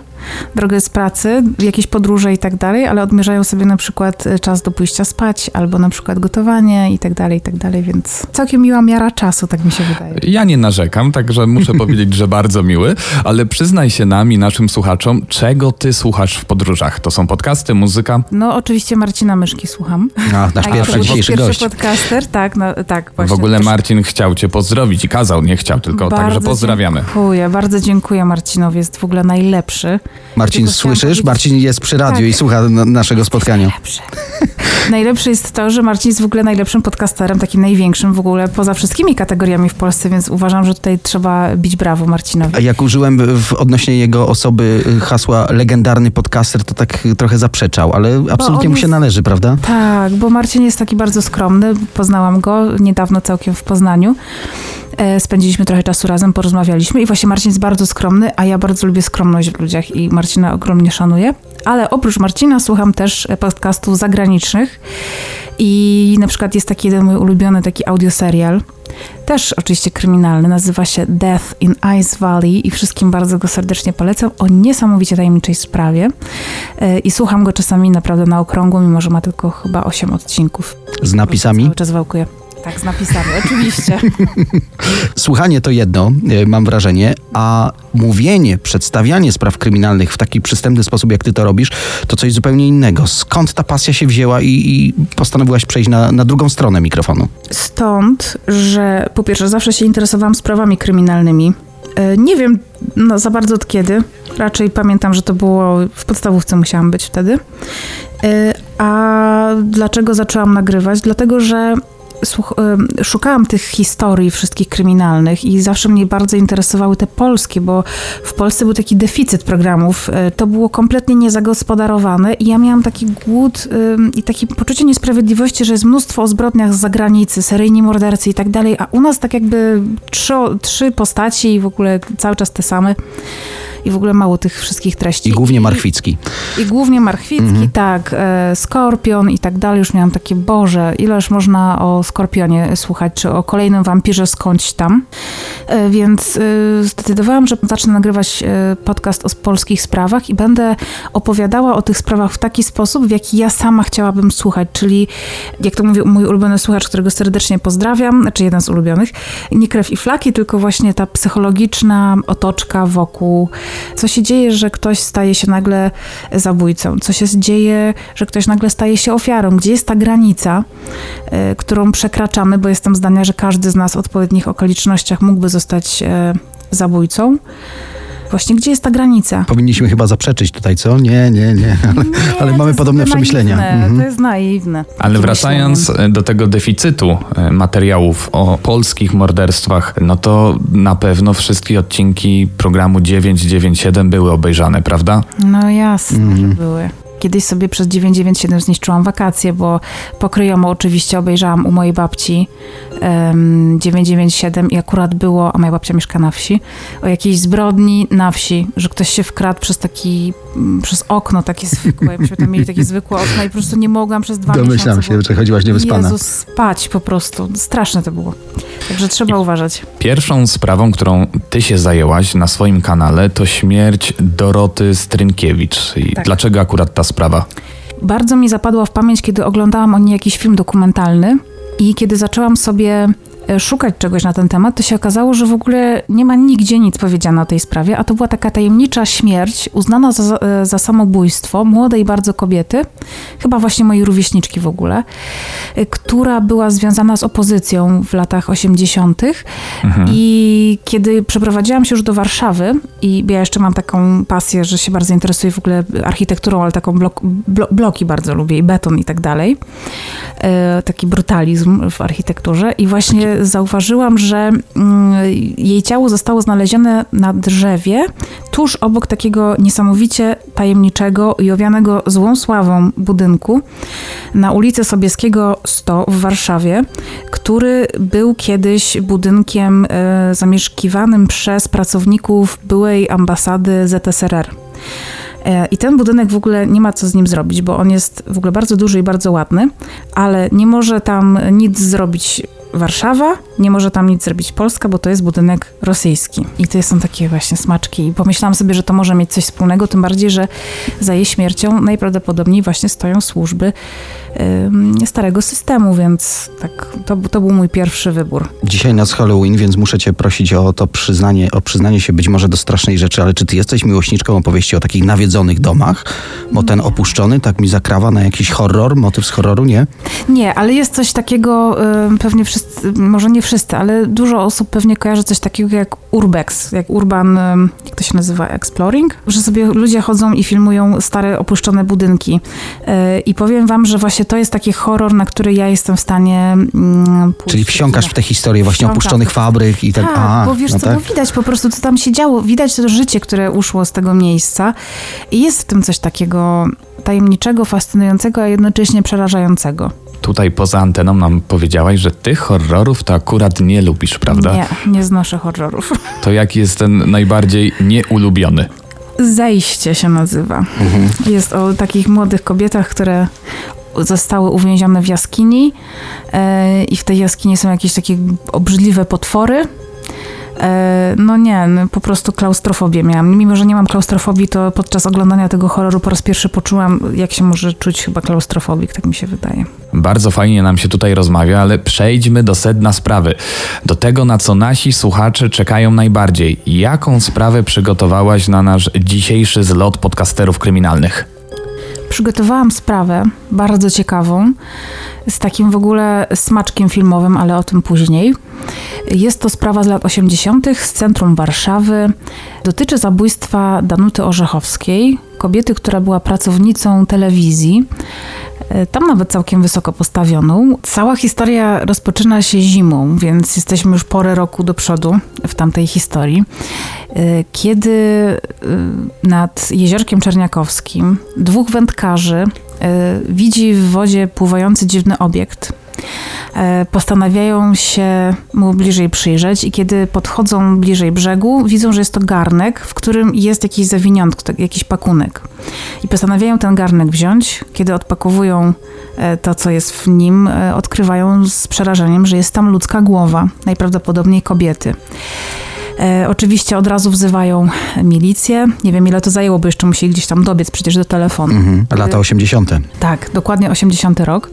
drogę z pracy, jakieś podróże i tak dalej, ale odmierzają sobie na przykład e, czas do pójścia spać, albo na przykład gotowanie i tak dalej, i tak dalej, więc całkiem miła miara czasu, tak mi się wydaje. Ja nie narzekam, także muszę powiedzieć, że bardzo miły, ale przyznaj się nam i naszym słuchaczom, czego ty słuchasz w podróżach? To są podcasty, muzyka? No, oczywiście Marcina Myszki słucham. A, nasz A pierwszy to dzisiejszy pierwszy gość. podcaster, tak, no, tak. Właśnie, w ogóle Marcin chciał cię pozdrowić i kazał, nie chciał, tylko także pozdrawiamy. Dziękuję, bardzo dziękuję Marcinowi, jest w ogóle najlepszy. Marcin, słyszysz? Marcin jest przy radiu Tak. i słucha na, naszego spotkania. Najlepszy. Najlepsze jest to, że Marcin jest w ogóle najlepszym podcasterem, takim największym w ogóle poza wszystkimi kategoriami w Polsce, więc uważam, że tutaj trzeba bić brawo Marcinowi. Jak użyłem w odnośnie jego osoby y, hasła legendarny podcaster, to tak trochę zaprzeczał, ale absolutnie on mu się jest- należy, prawda? Tak, bo Marcin jest taki bardzo skromny. Poznałam go niedawno całkiem w Poznaniu. E, Spędziliśmy trochę czasu razem, porozmawialiśmy i właśnie Marcin jest bardzo skromny, a ja bardzo lubię skromność w ludziach i Marcina ogromnie szanuję. Ale oprócz Marcina słucham też e, podcastów zagranicznych i na przykład jest taki jeden mój ulubiony taki audioserial, też oczywiście kryminalny, nazywa się Death in Ice Valley i wszystkim bardzo go serdecznie polecam o niesamowicie tajemniczej sprawie E, i słucham go czasami naprawdę na okrągło, mimo że ma tylko chyba 8 odcinków. Z napisami. Cały czas wałkuję. Tak, z napisami, oczywiście. Słuchanie to jedno, y, mam wrażenie, a mówienie, przedstawianie spraw kryminalnych w taki przystępny sposób, jak ty to robisz, to coś zupełnie innego. Skąd ta pasja się wzięła i, i postanowiłaś przejść na, na drugą stronę mikrofonu? Stąd, że po pierwsze zawsze się interesowałam sprawami kryminalnymi. E, Nie wiem no, za bardzo od kiedy. Raczej pamiętam, że to było w podstawówce musiałam być wtedy. E, A dlaczego zaczęłam nagrywać? Dlatego, że szukałam tych historii wszystkich kryminalnych i zawsze mnie bardzo interesowały te polskie, bo w Polsce był taki deficyt programów. E, To było kompletnie niezagospodarowane i ja miałam taki głód i takie poczucie niesprawiedliwości, że jest mnóstwo o zbrodniach z zagranicy, seryjni mordercy i tak dalej, a u nas tak jakby trzy, trzy postaci i w ogóle cały czas te same i w ogóle mało tych wszystkich treści. I głównie Marchwicki. I głównie Marchwicki, tak, e, Skorpion i tak dalej. Już miałam takie, Boże, ileż można o Skorpionie słuchać, czy o kolejnym wampirze skądś tam. E, Więc e, zdecydowałam, że zacznę nagrywać e, podcast o polskich sprawach i będę opowiadała o tych sprawach w taki sposób, w jaki ja sama chciałabym słuchać, czyli jak to mówił mój ulubiony słuchacz, którego serdecznie pozdrawiam, znaczy jeden z ulubionych, nie krew i flaki, tylko właśnie ta psychologiczna otoczka wokół, co się dzieje, że ktoś staje się nagle zabójcą, co się dzieje, że ktoś nagle staje się ofiarą, gdzie jest ta granica, e, którą przekraczamy, bo jestem zdania, że każdy z nas w odpowiednich okolicznościach mógłby zostać e, zabójcą. Właśnie gdzie jest ta granica? Powinniśmy chyba zaprzeczyć tutaj, co? Nie, nie, nie. Ale, ale to mamy podobne przemyślenia. Mhm. To jest naiwne. Ale wracając myślenie. e, do tego deficytu e, materiałów o polskich morderstwach, no to na pewno wszystkie odcinki programu 997 były obejrzane, prawda? No jasne, że były. Kiedyś sobie przez 997 zniszczyłam wakacje, bo pokryjomo oczywiście obejrzałam u mojej babci em, 997 i akurat było, a moja babcia mieszka na wsi, o jakiejś zbrodni na wsi, że ktoś się wkradł przez taki, mm, przez okno takie zwykłe. Myśmy tam mieli takie zwykłe okno i po prostu nie mogłam przez dwa Domyślam miesiące. się, że chodziłaś niewyspana. Jezus, spać po prostu. Straszne to było. Także trzeba uważać. Pierwszą sprawą, którą ty się zajęłaś na swoim kanale, to śmierć Doroty Strynkiewicz. I Tak. dlaczego akurat ta sprawa? Bardzo mi zapadła w pamięć, kiedy oglądałam o niej jakiś film dokumentalny i kiedy zaczęłam sobie szukać czegoś na ten temat, to się okazało, że w ogóle nie ma nigdzie nic powiedziane o tej sprawie, a to była taka tajemnicza śmierć, uznana za, za samobójstwo młodej bardzo kobiety, chyba właśnie mojej rówieśniczki w ogóle, e, która była związana z opozycją w latach 80. I kiedy przeprowadziłam się już do Warszawy i ja jeszcze mam taką pasję, że się bardzo interesuję w ogóle architekturą, ale taką blok, blo, bloki bardzo lubię i beton i tak dalej. E, taki brutalizm w architekturze i właśnie zauważyłam, że mm, jej ciało zostało znalezione na drzewie tuż obok takiego niesamowicie tajemniczego i owianego złą sławą budynku na ulicy Sobieskiego 100 w Warszawie, który był kiedyś budynkiem e, zamieszkiwanym przez pracowników byłej ambasady ZSRR. E, I ten budynek w ogóle nie ma co z nim zrobić, bo on jest w ogóle bardzo duży i bardzo ładny, ale nie może tam nic zrobić Warszawa, nie może tam nic zrobić Polska, bo to jest budynek rosyjski. I to są takie właśnie smaczki. I pomyślałam sobie, że to może mieć coś wspólnego, tym bardziej, że za jej śmiercią najprawdopodobniej właśnie stoją służby ym, starego systemu, więc tak, to, to był mój pierwszy wybór. Dzisiaj nas Halloween, więc muszę cię prosić o to przyznanie, o przyznanie się być może do strasznej rzeczy, ale czy ty jesteś miłośniczką opowieści o takich nawiedzonych domach? Bo ten opuszczony tak mi zakrawa na jakiś horror, motyw z horroru, nie? Nie, ale jest coś takiego, y, pewnie wszyscy, może nie wszyscy, ale dużo osób pewnie kojarzy coś takiego jak urbex, jak urban, jak to się nazywa, exploring, że sobie ludzie chodzą i filmują stare, opuszczone budynki. Y, I powiem wam, że właśnie to jest taki horror, na który ja jestem w stanie mm, pójść. Czyli wsiąkasz w te historie właśnie Wsiąkam. opuszczonych fabryk i tak. Tak, A, bo wiesz no co, tak. bo widać po prostu, co tam się działo. Widać to życie, które uszło z tego miejsca. I jest w tym coś takiego tajemniczego, fascynującego, a jednocześnie przerażającego. Tutaj poza anteną nam powiedziałaś, że ty horrorów to akurat nie lubisz, prawda? Nie, nie znoszę horrorów. To jaki jest ten najbardziej nieulubiony? Zejście się nazywa. Jest o takich młodych kobietach, które zostały uwięzione w jaskini e, i w tej jaskini są jakieś takie obrzydliwe potwory. E, no nie, no po prostu klaustrofobię miałam. Mimo, że nie mam klaustrofobii, to podczas oglądania tego horroru po raz pierwszy poczułam, jak się może czuć chyba klaustrofobik, tak mi się wydaje. Bardzo fajnie nam się tutaj rozmawia, ale przejdźmy do sedna sprawy. Do tego, na co nasi słuchacze czekają najbardziej. Jaką sprawę przygotowałaś na nasz dzisiejszy zlot podcasterów kryminalnych? Przygotowałam sprawę bardzo ciekawą, z takim w ogóle smaczkiem filmowym, ale o tym później. Jest to sprawa z lat 80. z centrum Warszawy. Dotyczy zabójstwa Danuty Orzechowskiej, kobiety, która była pracownicą telewizji. E, Tam nawet całkiem wysoko postawioną. Cała historia rozpoczyna się zimą, więc jesteśmy już porę roku do przodu w tamtej historii. E, Kiedy e, nad jeziorkiem Czerniakowskim dwóch wędkarzy widzi w wodzie pływający dziwny obiekt. E, Postanawiają się mu bliżej przyjrzeć i kiedy podchodzą bliżej brzegu, widzą, że jest to garnek, w którym jest jakieś zawiniątko, tak- jakiś pakunek. I postanawiają ten garnek wziąć. Kiedy odpakowują e, to, co jest w nim, e, odkrywają z przerażeniem, że jest tam ludzka głowa, najprawdopodobniej kobiety. E, oczywiście od razu wzywają milicję. Nie wiem, ile to zajęło, bo jeszcze musieli gdzieś tam dobiec przecież do telefonu. Mhm. Lata 80. Tak, dokładnie 80 rok.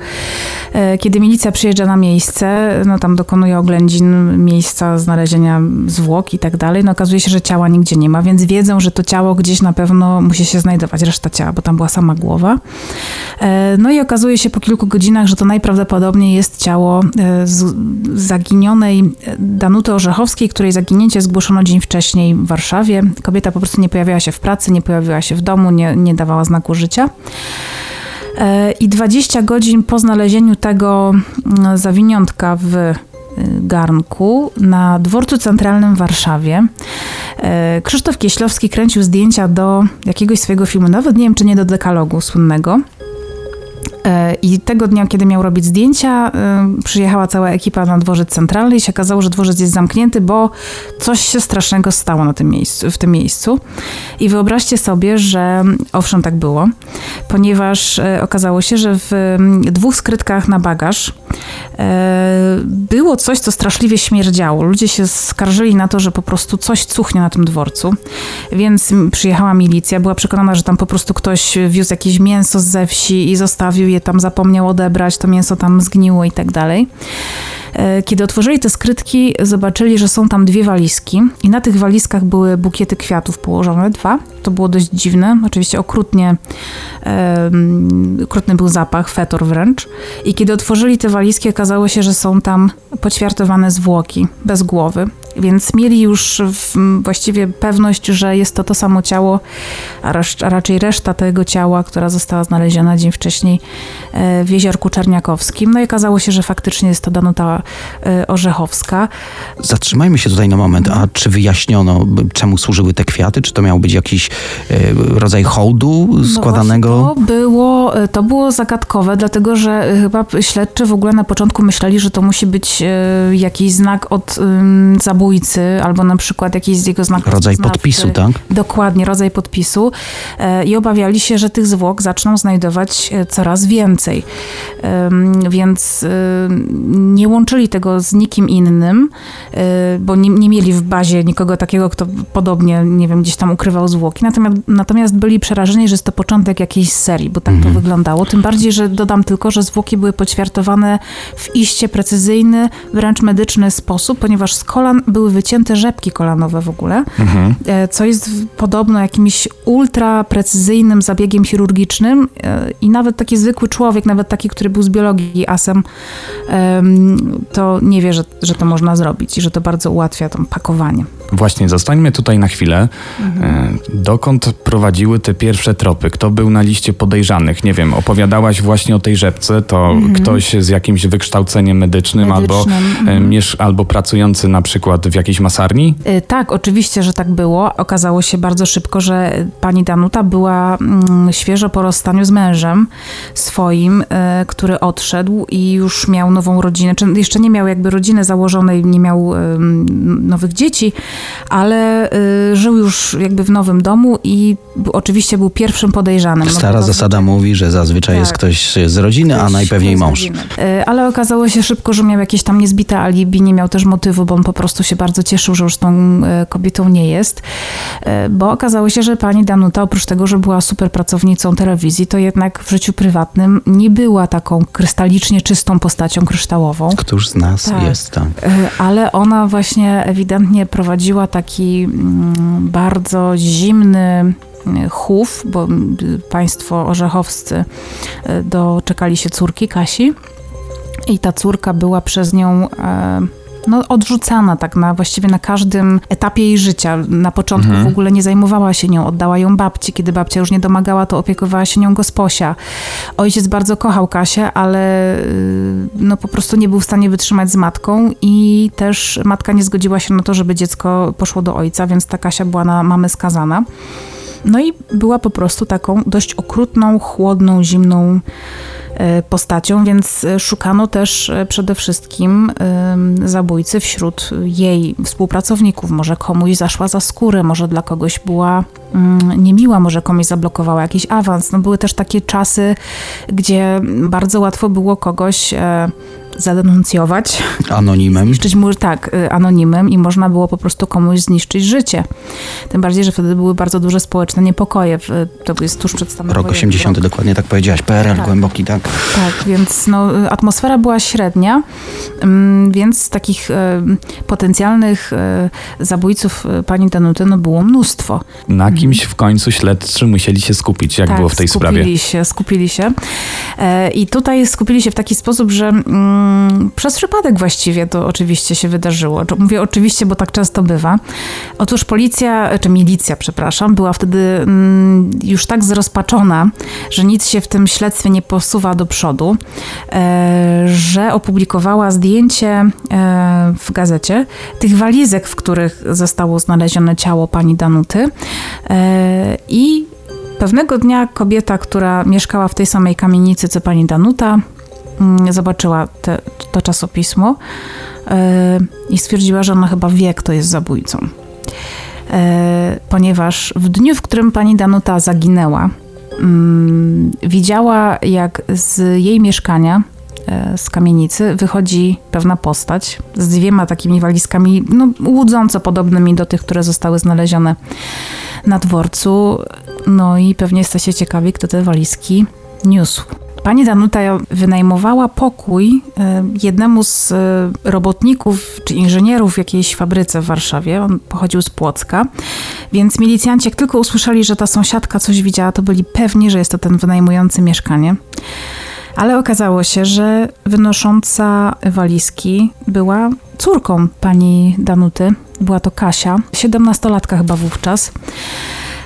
E, Kiedy milicja przyjeżdża na miejsce, no tam dokonuje oględzin miejsca znalezienia zwłok i tak dalej, no okazuje się, że ciała nigdzie nie ma, więc wiedzą, że to ciało gdzieś na pewno musi się znajdować, reszta ciała, bo tam była sama głowa. E, No i okazuje się po kilku godzinach, że to najprawdopodobniej jest ciało e, z- zaginionej Danuty Orzechowskiej, której zaginięcie zgłoszono dzień wcześniej w Warszawie. Kobieta po prostu nie pojawiała się w pracy, nie pojawiła się w domu, nie, nie dawała znaku życia. E, I 20 godzin po znalezieniu tego mm, zawiniątka w y, garnku na dworcu centralnym w Warszawie e, Krzysztof Kieślowski kręcił zdjęcia do jakiegoś swojego filmu, nawet nie wiem czy nie do dekalogu słynnego. E, I tego dnia, kiedy miał robić zdjęcia, y, przyjechała cała ekipa na dworzec centralny i się okazało, że dworzec jest zamknięty, bo coś się strasznego stało na tym miejscu, w tym miejscu. I wyobraźcie sobie, że owszem, tak było, ponieważ e, okazało się, że w dwóch skrytkach na bagaż e, było coś, co straszliwie śmierdziało. Ludzie się skarżyli na to, że po prostu coś cuchnie na tym dworcu, więc przyjechała milicja, była przekonana, że tam po prostu ktoś wiózł jakieś mięso ze wsi i zostawił tam, zapomniał odebrać, to mięso tam zgniło i tak dalej. E, Kiedy otworzyli te skrytki, zobaczyli, że są tam dwie walizki i na tych walizkach były bukiety kwiatów położone, dwa. To było dość dziwne, oczywiście okrutnie, okrutny był zapach, fetor wręcz. I kiedy otworzyli te walizki, okazało się, że są tam poćwiartowane zwłoki, bez głowy. Więc mieli już właściwie pewność, że jest to to samo ciało, a, raczej reszta tego ciała, która została znaleziona dzień wcześniej e, w jeziorku Czerniakowskim. No i okazało się, że faktycznie jest to Danuta Orzechowska. Zatrzymajmy się tutaj na moment. A czy wyjaśniono, czemu służyły te kwiaty? Czy to miał być jakiś e, rodzaj hołdu składanego? No to było, to było zagadkowe, dlatego że chyba śledczy w ogóle na początku myśleli, że to musi być jakiś znak od zabójcy, albo na przykład jakiś z jego znaków Rodzaj podpisu, tak? Dokładnie, rodzaj podpisu. E, I obawiali się, że tych zwłok zaczną znajdować e, coraz więcej. Więc y, nie łączyli tego z nikim innym, y, bo nie, nie mieli w bazie nikogo takiego, kto podobnie, nie wiem, gdzieś tam ukrywał zwłoki. Natomiast, natomiast byli przerażeni, że jest to początek jakiejś serii, bo tak to wyglądało. Tym bardziej, że dodam tylko, że zwłoki były poćwiartowane w iście precyzyjny, wręcz medyczny sposób, ponieważ z kolan były wycięte rzepki kolanowe w ogóle, e, co jest podobno jakimś ultra precyzyjnym zabiegiem chirurgicznym e, i nawet taki zwykły człowiek, nawet taki, który był z biologii asem, em, to nie wie, że, że to można zrobić i że to bardzo ułatwia tam pakowanie. Właśnie, zostańmy tutaj na chwilę. E, Dokąd prowadziły te pierwsze tropy? Kto był na liście podejrzanych? Nie wiem, opowiadałaś właśnie o tej rzepce, to ktoś z jakimś wykształceniem medycznym, albo, Medycznym, e, miesz- albo pracujący na przykład w jakiejś masarni? Y, Tak, oczywiście, że tak było. Okazało się bardzo szybko, że pani Danuta była mm, świeżo po rozstaniu z mężem swoim, który odszedł i już miał nową rodzinę. Czy jeszcze nie miał jakby rodziny założonej, nie miał nowych dzieci, ale y, żył już jakby w nowym domu i oczywiście był pierwszym podejrzanym. No, Stara bo zasada mówi, że zazwyczaj jest Tak. ktoś z rodziny, a Ktoś- najpewniej ktoś z mąż. E, Ale okazało się szybko, że miał jakieś tam niezbite alibi, nie miał też motywu, bo on po prostu się bardzo cieszył, że już tą e, kobietą nie jest. E, Bo okazało się, że pani Danuta, oprócz tego, że była super pracownicą telewizji, to jednak w życiu prywatnym nie była taką krystalicznie czystą postacią kryształową. Któż z nas Tak. jest tak? E, Ale ona właśnie ewidentnie prowadziła taki mm, bardzo zimny e, chów, bo mm, państwo orzechowscy e, doczekali się córki Kasi. I ta córka była przez nią e, no, odrzucana tak na właściwie na każdym etapie jej życia. Na początku w ogóle nie zajmowała się nią, oddała ją babci. Kiedy babcia już nie domagała, to opiekowała się nią gosposia. Ojciec bardzo kochał Kasię, ale y, no, po prostu nie był w stanie wytrzymać z matką i też matka nie zgodziła się na to, żeby dziecko poszło do ojca, więc ta Kasia była na mamę skazana. No i była po prostu taką dość okrutną, chłodną, zimną postacią, więc e, szukano też e, przede wszystkim zabójcy wśród jej współpracowników. Może komuś zaszła za skórę, może dla kogoś była mm, niemiła, może komuś zablokowała jakiś awans. No były też takie czasy, gdzie bardzo łatwo było kogoś e, zadenuncjować, Anonimem. zniszczyć mu, tak, y, anonimem i można było po prostu komuś zniszczyć życie. Tym bardziej, że wtedy były bardzo duże społeczne niepokoje. w- To jest tuż przed stanem Rok wojennym. 80, dokładnie tak powiedziałaś. PRL Tak. głęboki, tak. Tak, więc no, y, atmosfera była średnia, ym, więc takich y, potencjalnych y, zabójców y, pani Danuty no, było mnóstwo. Na kimś w końcu śledczy musieli się skupić, jak tak, było w tej skupili sprawie. się, skupili się. E, I tutaj skupili się w taki sposób, że mm, przez przypadek właściwie to oczywiście się wydarzyło. Mówię oczywiście, bo tak często bywa. Otóż policja, czy milicja, przepraszam, była wtedy mm, już tak zrozpaczona, że nic się w tym śledztwie nie posuwa do przodu, e, że opublikowała zdjęcie e, w gazecie tych walizek, w których zostało znalezione ciało pani Danuty. E, I Pewnego dnia kobieta, która mieszkała w tej samej kamienicy co pani Danuta, mm, zobaczyła te, to czasopismo e, i stwierdziła, że ona chyba wie, kto jest zabójcą. E, ponieważ w dniu, w którym pani Danuta zaginęła, mm, widziała, jak z jej mieszkania, e, z kamienicy, wychodzi pewna postać z dwiema takimi walizkami, no, łudząco podobnymi do tych, które zostały znalezione na dworcu. No i pewnie jesteście ciekawi, kto te walizki niósł. Pani Danuta wynajmowała pokój e, jednemu z e, robotników czy inżynierów w jakiejś fabryce w Warszawie. On pochodził z Płocka, więc milicjanci jak tylko usłyszeli, że ta sąsiadka coś widziała, to byli pewni, że jest to ten wynajmujący mieszkanie. Ale okazało się, że wynosząca walizki była córką pani Danuty. Była to Kasia, 17-latka chyba wówczas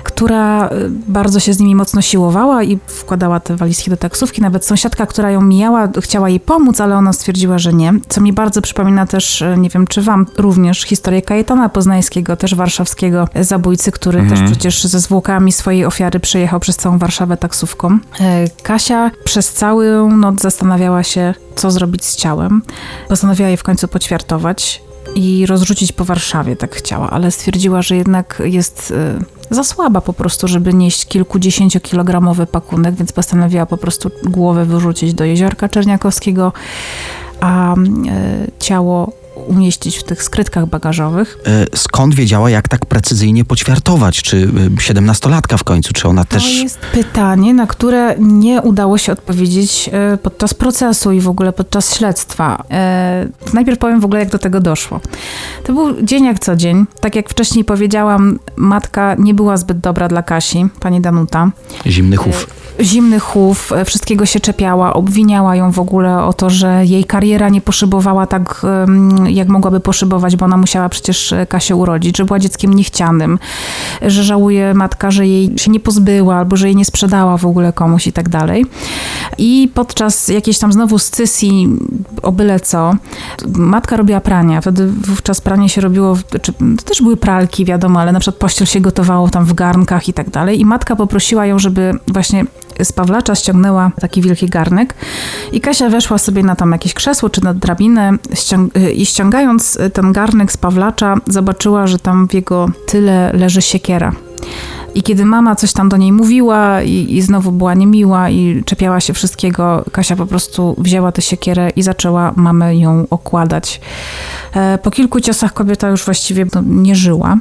która y, bardzo się z nimi mocno siłowała i wkładała te walizki do taksówki. Nawet sąsiadka, która ją mijała, chciała jej pomóc, ale ona stwierdziła, że nie. Co mi bardzo przypomina też, y, nie wiem czy wam również, historię Kajetana Poznańskiego, też warszawskiego zabójcy, który mhm. też przecież ze zwłokami swojej ofiary przejechał przez całą Warszawę taksówką. Kasia przez całą noc zastanawiała się, co zrobić z ciałem. Postanowiła je w końcu poćwiartować i rozrzucić po Warszawie, tak chciała, ale stwierdziła, że jednak jest y, za słaba po prostu, żeby nieść kilkudziesięciokilogramowy pakunek, więc postanowiła po prostu głowę wyrzucić do jeziorka Czerniakowskiego, a y, ciało umieścić w tych skrytkach bagażowych. E, skąd wiedziała, jak tak precyzyjnie poćwiartować? Czy e, siedemnastolatka w końcu, czy ona też... To jest pytanie, na które nie udało się odpowiedzieć e, podczas procesu i w ogóle podczas śledztwa. Najpierw powiem w ogóle, jak do tego doszło. To był dzień jak co dzień. Tak jak wcześniej powiedziałam, matka nie była zbyt dobra dla Kasi, pani Danuta. Zimny chów zimny chów, wszystkiego się czepiała, obwiniała ją w ogóle o to, że jej kariera nie poszybowała tak, jak mogłaby poszybować, bo ona musiała przecież e, Kasię urodzić, że była dzieckiem niechcianym, że żałuje matka, że jej się nie pozbyła albo że jej nie sprzedała w ogóle komuś i tak dalej. I podczas jakiejś tam znowu scysji o byle co, matka robiła prania. Wtedy wówczas pranie się robiło, czy, to też były pralki, wiadomo, ale na przykład pościel się gotowało tam w garnkach i tak dalej. I matka poprosiła ją, żeby właśnie z Pawlacza ściągnęła taki wielki garnek i Kasia weszła sobie na tam jakieś krzesło czy na drabinę ściąg i ściągając ten garnek z Pawlacza zobaczyła, że tam w jego tyle leży siekiera. I kiedy mama coś tam do niej mówiła i, i, znowu była niemiła i czepiała się wszystkiego, Kasia po prostu wzięła tę siekierę i zaczęła mamę ją okładać. E, po kilku ciosach kobieta już właściwie no, nie żyła.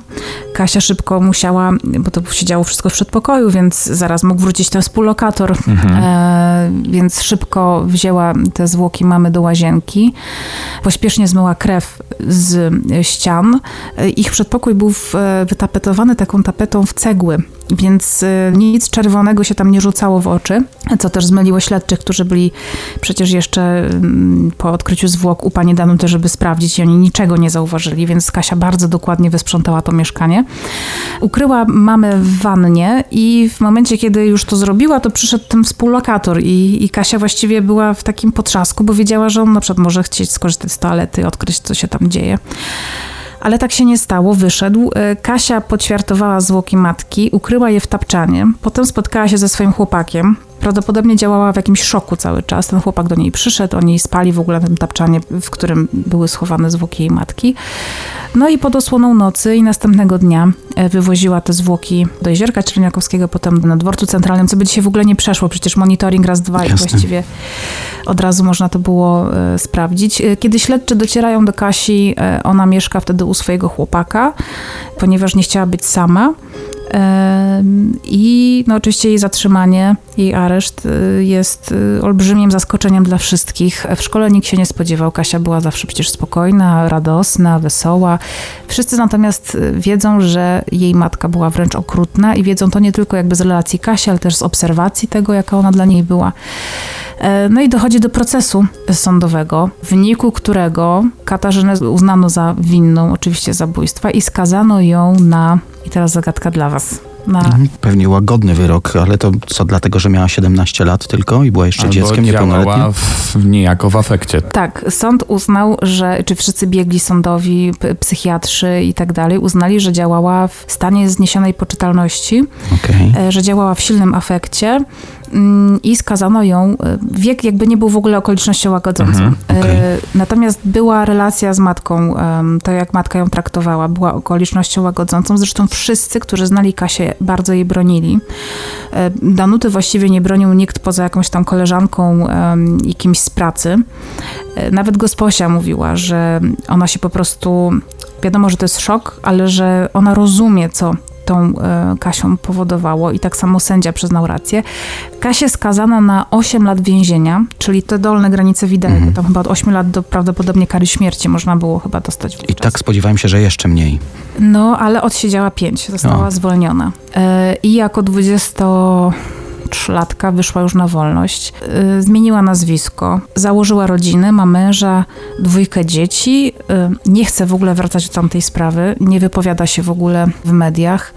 Kasia szybko musiała, bo to się działo wszystko w przedpokoju, więc zaraz mógł wrócić ten współlokator, mhm. e, więc szybko wzięła te zwłoki mamy do łazienki. Pośpiesznie zmyła krew z ścian. E, ich przedpokój był wytapetowany taką tapetą w cegły więc y, nic czerwonego się tam nie rzucało w oczy, co też zmyliło śledczych, którzy byli przecież jeszcze mm, po odkryciu zwłok u pani Danuty, żeby sprawdzić i oni niczego nie zauważyli, więc Kasia bardzo dokładnie wysprzątała to mieszkanie. Ukryła mamę w wannie i w momencie, kiedy już to zrobiła, to przyszedł ten współlokator i, i Kasia właściwie była w takim potrzasku, bo wiedziała, że on na przykład może chcieć skorzystać z toalety, odkryć, co się tam dzieje. Ale tak się nie stało, wyszedł. E, Kasia poćwiartowała zwłoki matki, ukryła je w tapczanie. Potem spotkała się ze swoim chłopakiem. Prawdopodobnie działała w jakimś szoku cały czas. Ten chłopak do niej przyszedł, oni spali w ogóle na tym tapczanie, w którym były schowane zwłoki jej matki. No i pod osłoną nocy i następnego dnia e, wywoziła te zwłoki do Jeziorka Czerniakowskiego, potem na dworcu centralnym, co by dzisiaj w ogóle nie przeszło. Przecież monitoring raz, dwa Jasne. i właściwie od razu można to było e, sprawdzić. E, kiedy śledczy docierają do Kasi, ona mieszka wtedy u swojego chłopaka, ponieważ nie chciała być sama. I no oczywiście jej zatrzymanie, jej areszt y, jest y, olbrzymim zaskoczeniem dla wszystkich. W szkole nikt się nie spodziewał. Kasia była zawsze przecież spokojna, radosna, wesoła. Wszyscy natomiast y, wiedzą, że jej matka była wręcz okrutna i wiedzą to nie tylko jakby z relacji Kasi, ale też z obserwacji tego, jaka ona dla niej była. E, no i dochodzi do procesu sądowego, w wyniku którego Katarzynę uznano za winną oczywiście zabójstwa i skazano ją na, i teraz zagadka dla was, na... Mhm, pewnie łagodny wyrok, ale to co, dlatego, że miała 17 lat tylko i była jeszcze Albo dzieckiem niepełnoletnim? W, niejako w afekcie. Tak, sąd uznał, że, czy wszyscy biegli sądowi, psychiatrzy i tak dalej, uznali, że działała w stanie zniesionej poczytalności, okay. że działała w silnym afekcie, i skazano ją. E, wiek jakby nie był w ogóle okolicznością łagodzącą. Mhm, okay. E, natomiast była relacja z matką, to jak matka ją traktowała, była okolicznością łagodzącą. Zresztą wszyscy, którzy znali Kasię, bardzo jej bronili. E, Danuty właściwie nie bronił nikt poza jakąś tam koleżanką i kimś z pracy. Nawet gosposia mówiła, że ona się po prostu, wiadomo, że to jest szok, ale że ona rozumie, co tą e, Kasią powodowało i tak samo sędzia przyznał rację. Kasia skazana na 8 lat więzienia, czyli te dolne granice widać, Mhm. tam chyba od 8 lat do prawdopodobnie kary śmierci można było chyba dostać. I tak spodziewałem się, że jeszcze mniej. No, ale odsiedziała 5, została O. zwolniona. E, I jako 23-latka wyszła już na wolność. E, Zmieniła nazwisko, założyła rodzinę, ma męża, dwójkę dzieci. E, Nie chce w ogóle wracać do tamtej sprawy, nie wypowiada się w ogóle w mediach.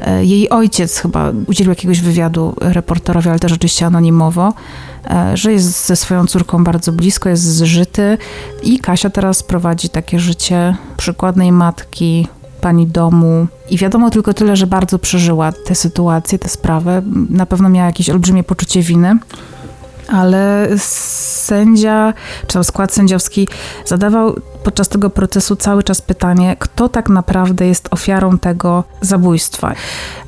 E, Jej ojciec chyba udzielił jakiegoś wywiadu reporterowi, ale też oczywiście anonimowo, że jest ze swoją córką bardzo blisko, jest zżyty i Kasia teraz prowadzi takie życie przykładnej matki, pani domu. I wiadomo tylko tyle, że bardzo przeżyła tę sytuację, tę sprawę. Na pewno miała jakieś olbrzymie poczucie winy. Ale sędzia, czy tam skład sędziowski zadawał podczas tego procesu cały czas pytanie, kto tak naprawdę jest ofiarą tego zabójstwa.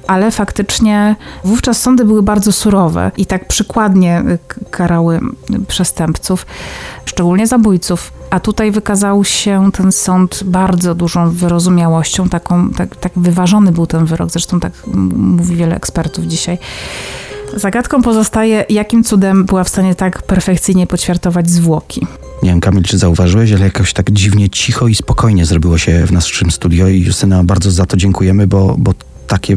Ale faktycznie wówczas sądy były bardzo surowe i tak przykładnie y, karały y, przestępców, szczególnie zabójców. A tutaj wykazał się ten sąd bardzo dużą wyrozumiałością, taką, tak, tak wyważony był ten wyrok, zresztą tak mówi wiele ekspertów dzisiaj. Zagadką pozostaje, jakim cudem była w stanie tak perfekcyjnie poćwiartować zwłoki. Nie wiem, Kamil, czy zauważyłeś, ale jakoś tak dziwnie cicho i spokojnie zrobiło się w naszym studio i Justyna, bardzo za to dziękujemy, bo, bo takie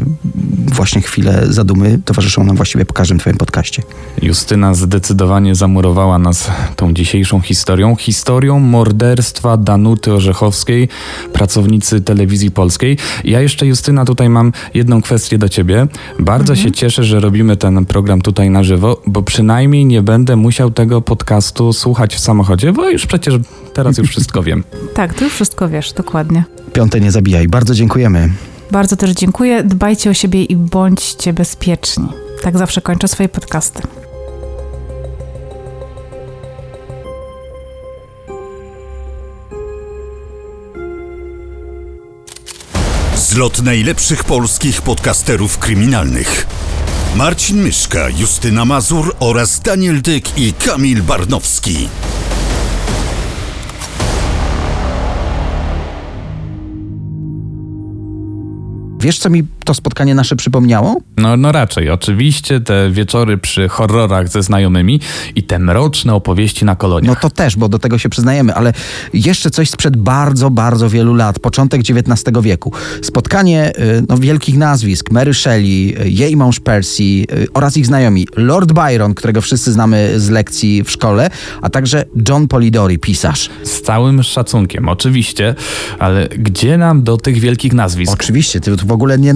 właśnie chwile zadumy towarzyszą nam właściwie po każdym twoim podcaście. Justyna zdecydowanie zamurowała nas tą dzisiejszą historią. Historią morderstwa Danuty Orzechowskiej, pracownicy telewizji polskiej. Ja jeszcze, Justyna, tutaj mam jedną kwestię do ciebie. Bardzo się cieszę, że robimy ten program tutaj na żywo, bo przynajmniej nie będę musiał tego podcastu słuchać w samochodzie, bo już przecież teraz już wszystko wiem. Tak, ty już wszystko wiesz, dokładnie. Piąte nie zabijaj. Bardzo dziękujemy. Bardzo też dziękuję. Dbajcie o siebie i bądźcie bezpieczni. Tak zawsze kończę swoje podcasty. Zlot najlepszych polskich podcasterów kryminalnych. Marcin Myszka, Justyna Mazur oraz Daniel Dyk i Kamil Barnowski. Wiesz, co mi to spotkanie nasze przypomniało? No, no raczej, oczywiście te wieczory przy horrorach ze znajomymi i te mroczne opowieści na No koloniach. to też, bo do tego się przyznajemy, ale jeszcze coś sprzed bardzo, bardzo wielu lat, początek XIX wieku. Spotkanie y, no, wielkich nazwisk, Mary Shelley, y, jej mąż Percy y, oraz ich znajomi, Lord Byron, którego wszyscy znamy z lekcji w szkole, a także John Polidori, pisarz. Z całym szacunkiem, oczywiście, ale gdzie nam do tych wielkich nazwisk? Oczywiście, ty w ogóle nie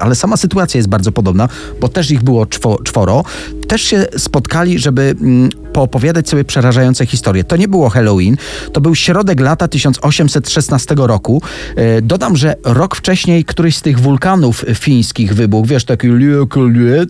ale sama sytuacja jest bardzo podobna, bo też ich było czwo, czworo. Też się spotkali, żeby mm, poopowiadać sobie przerażające historie. To nie było Halloween, to był środek lata 1816 roku. E, dodam, że rok wcześniej któryś z tych wulkanów fińskich wybuchł. Wiesz, taki